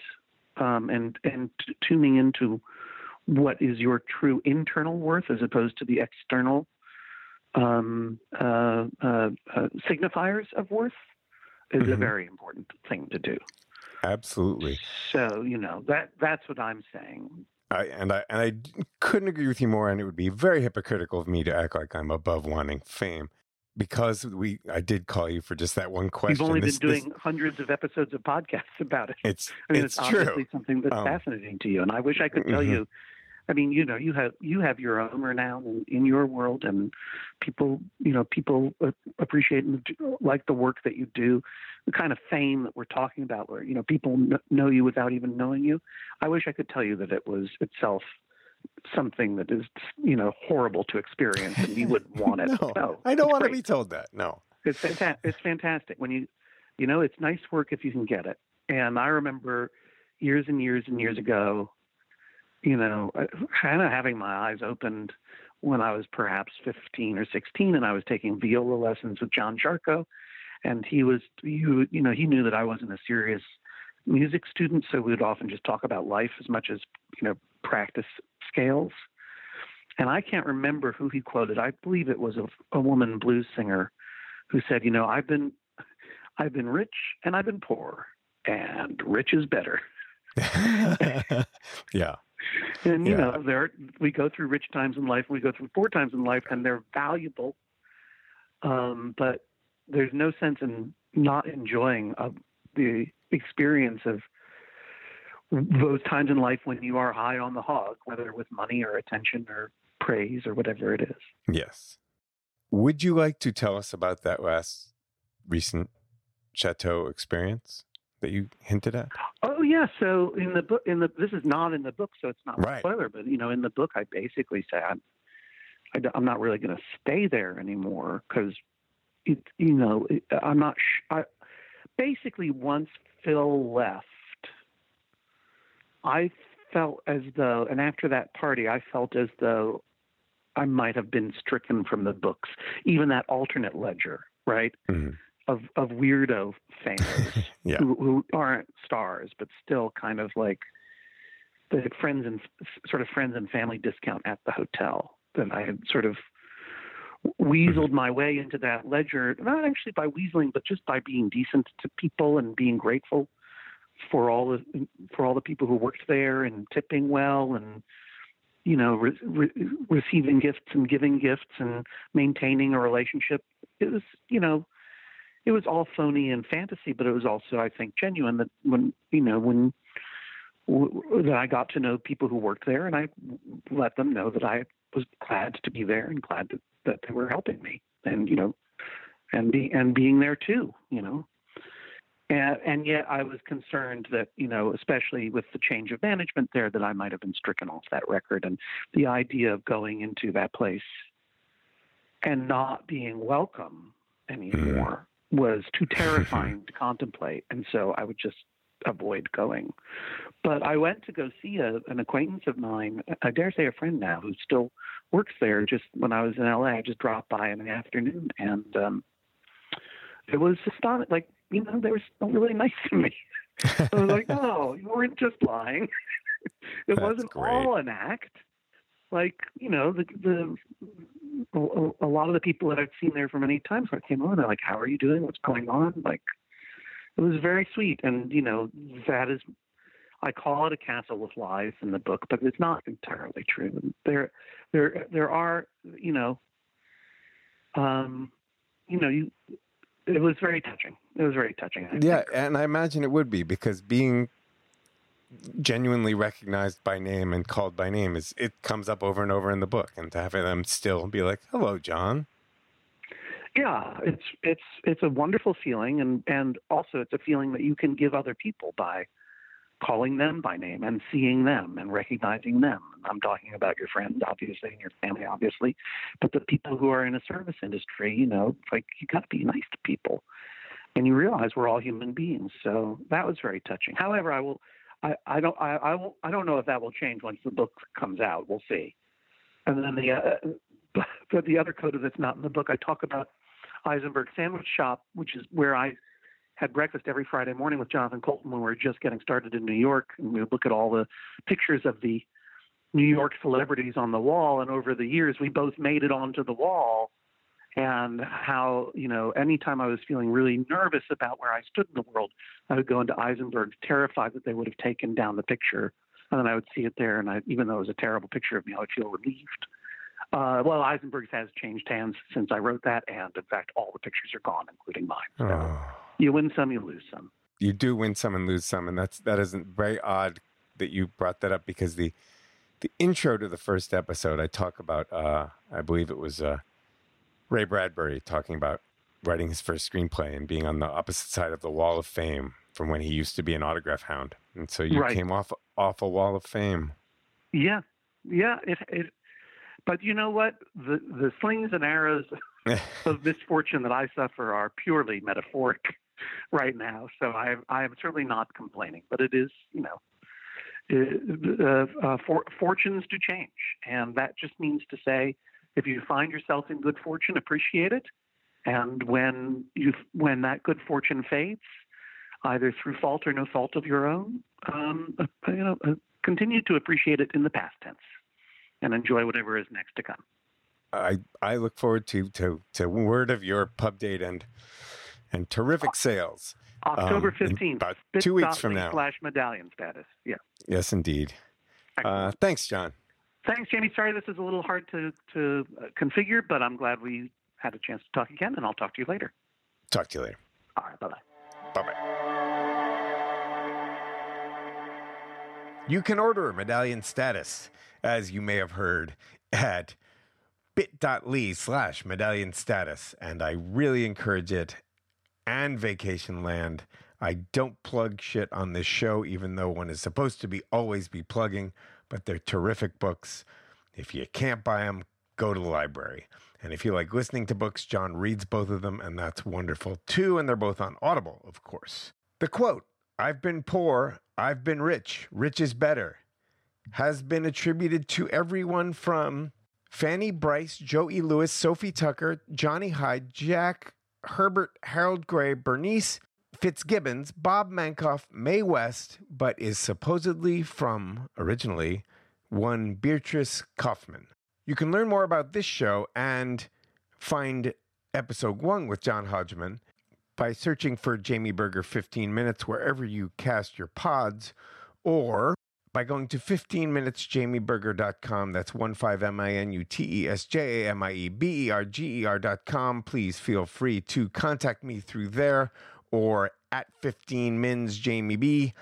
um, and and t- tuning into what is your true internal worth as opposed to the external um, uh, uh, uh, signifiers of worth is mm-hmm. a very important thing to do. Absolutely. So you know that that's what I'm saying. I, and I and I couldn't agree with you more. And it would be very hypocritical of me to act like I'm above wanting fame because we I did call you for just that one question. You've only this, been doing this, hundreds of episodes of podcasts about it. It's I mean, it's, it's true. obviously something that's um, fascinating to you, and I wish I could tell mm-hmm. you. I mean, you know, you have you have your own renown in, in your world, and people, you know, people appreciate and like the work that you do, the kind of fame that we're talking about, where you know people know you without even knowing you. I wish I could tell you that it was itself something that is you know horrible to experience and you wouldn't want it. no, no I don't want great. to be told that. No, it's fantastic. It's fantastic when you you know it's nice work if you can get it. And I remember years and years and years ago, you know, uh, kind of having my eyes opened when I was perhaps 15 or 16, and I was taking viola lessons with John Sciarco, and he was you you know he knew that I wasn't a serious music student, so we would often just talk about life as much as you know practice scales. And I can't remember who he quoted. I believe it was a, a woman blues singer who said, "You know, I've been, I've been rich and I've been poor, and rich is better." yeah. And you know, there we go through rich times in life, we go through poor times in life, and they're valuable. Um, but there's no sense in not enjoying uh, the experience of those times in life when you are high on the hog, whether with money or attention or praise or whatever it is. Yes. Would you like to tell us about that last recent chateau experience that you hinted at? Oh yeah. So in the book, in the this is not in the book, so it's not right. a spoiler. But you know, in the book, I basically say I'm I, am not really going to stay there anymore because it you know it, I'm not. Sh- I basically once Phil left I felt as though, and after that party, I felt as though I might have been stricken from the books, even that alternate ledger, right? Mm-hmm. Of of weirdo fans yeah. who, who aren't stars, but still kind of like the friends and sort of friends and family discount at the hotel. That I had sort of weaseled mm-hmm. my way into that ledger, not actually by weaseling, but just by being decent to people and being grateful for all the for all the people who worked there and tipping well and you know re- re- receiving gifts and giving gifts and maintaining a relationship it was you know it was all phony and fantasy but it was also i think genuine that when you know when w- that i got to know people who worked there and i let them know that i was glad to be there and glad that, that they were helping me and you know and be and being there too you know and, and yet I was concerned that, you know, especially with the change of management there, that I might have been stricken off that record. And the idea of going into that place and not being welcome anymore mm. Was too terrifying to contemplate. And so I would just avoid going. But I went to go see a, an acquaintance of mine, I dare say a friend now, who still works there. Just when I was in LA, I just dropped by in the afternoon and um, it was astonishing. Like you know, they were really nice to me. I was like, oh, you weren't just lying. it That's wasn't great. all an act. Like you know, the the a, a lot of the people that I've seen there for many times when I came on, they're like, "How are you doing? What's going on?" Like, it was very sweet, and you know, that is, I call it a castle with lies in the book, but it's not entirely true. There, there, there are, you know, um, you know, you. It was very touching. It was very touching. I Yeah, think. and I imagine it would be because being genuinely recognized by name and called by name is it comes up over and over in the book, and to have them still be like, "Hello, John." yeah it's it's it's a wonderful feeling and and also it's a feeling that you can give other people by calling them by name and seeing them and recognizing them i'm talking about your friends obviously and your family obviously but the people who are in a service industry you know like you got to be nice to people and you realize we're all human beings so that was very touching however i will i don't i i, will, I don't know if that will change once the book comes out we'll see and then the uh, but the other coda that's not in the book i talk about Eisenberg Sandwich Shop, which is where I had breakfast every Friday morning with Jonathan Coulton when we were just getting started in New York. And we would look at all the pictures of the New York celebrities on the wall. And over the years, we both made it onto the wall. And how, you know, anytime I was feeling really nervous about where I stood in the world, I would go into Eisenberg, terrified that they would have taken down the picture. And then I would see it there. And I, even though it was a terrible picture of me, I would feel relieved. Uh, well, Eisenberg's has changed hands since I wrote that, and in fact, all the pictures are gone, including mine. So Oh. you win some, you lose some. you do win some and lose some, and that's that isn't very odd that you brought that up because the the intro to the first episode I talk about uh, I believe it was uh, Ray Bradbury talking about writing his first screenplay and being on the opposite side of the wall of fame from when he used to be an autograph hound, and so you Right. came off off a wall of fame. Yeah, yeah. It, it, but you know what? The the slings and arrows of misfortune that I suffer are purely metaphoric right now. So I I am certainly not complaining, but it is you know. Uh, uh, uh, for, fortunes do change, and that just means to say, if you find yourself in good fortune, appreciate it, and when you when that good fortune fades, either through fault or no fault of your own, um, uh, you know, uh, continue to appreciate it in the past tense, and enjoy whatever is next to come. I I look forward to to to word of your pub date and and terrific sales. October Um, fifteenth, about two weeks from now. Slash medallion status. Yeah. Yes, indeed. Uh, thanks, John. Thanks, Jamie. Sorry this is a little hard to to uh, configure, but I'm glad we had a chance to talk again, and I'll talk to you later. Talk to you later. All right. Bye bye. Bye bye. You can order Medallion Status, as you may have heard, at bit.ly slash medallion status. And I really encourage it and Vacationland. I don't plug shit on this show, even though one is supposed to be always be plugging, but they're terrific books. If you can't buy them, go to the library. And if you like listening to books, John reads both of them, and that's wonderful too. And they're both on Audible, of course. The quote I've been poor, I've been rich, rich is better, has been attributed to everyone from Fanny Brice, Joey Lewis, Sophie Tucker, Johnny Hyde, Jack Herbert, Harold Gray, Bernice Fitzgibbons, Bob Mankoff, Mae West, but is supposedly from originally one Beatrice Kaufman. You can learn more about this show and find episode one with John Hodgman by searching for Jamie Berger 15 Minutes wherever you cast your pods or by going to 15minutesjamieberger.com. That's 15minutesjamieberger.com. Please feel free to contact me through there or at 15 mins Jamie B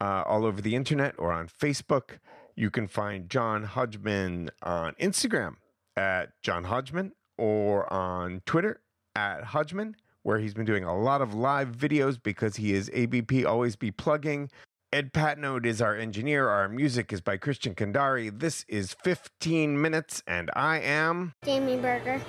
uh, all over the internet or on Facebook. You can find John Hodgman on Instagram at John Hodgman or on Twitter at Hodgman, where he's been doing a lot of live videos because he is ABP, always be plugging. Ed Patnode is our engineer. Our music is by Christian Kandari. This is 15 minutes, and I am. Jamie Berger.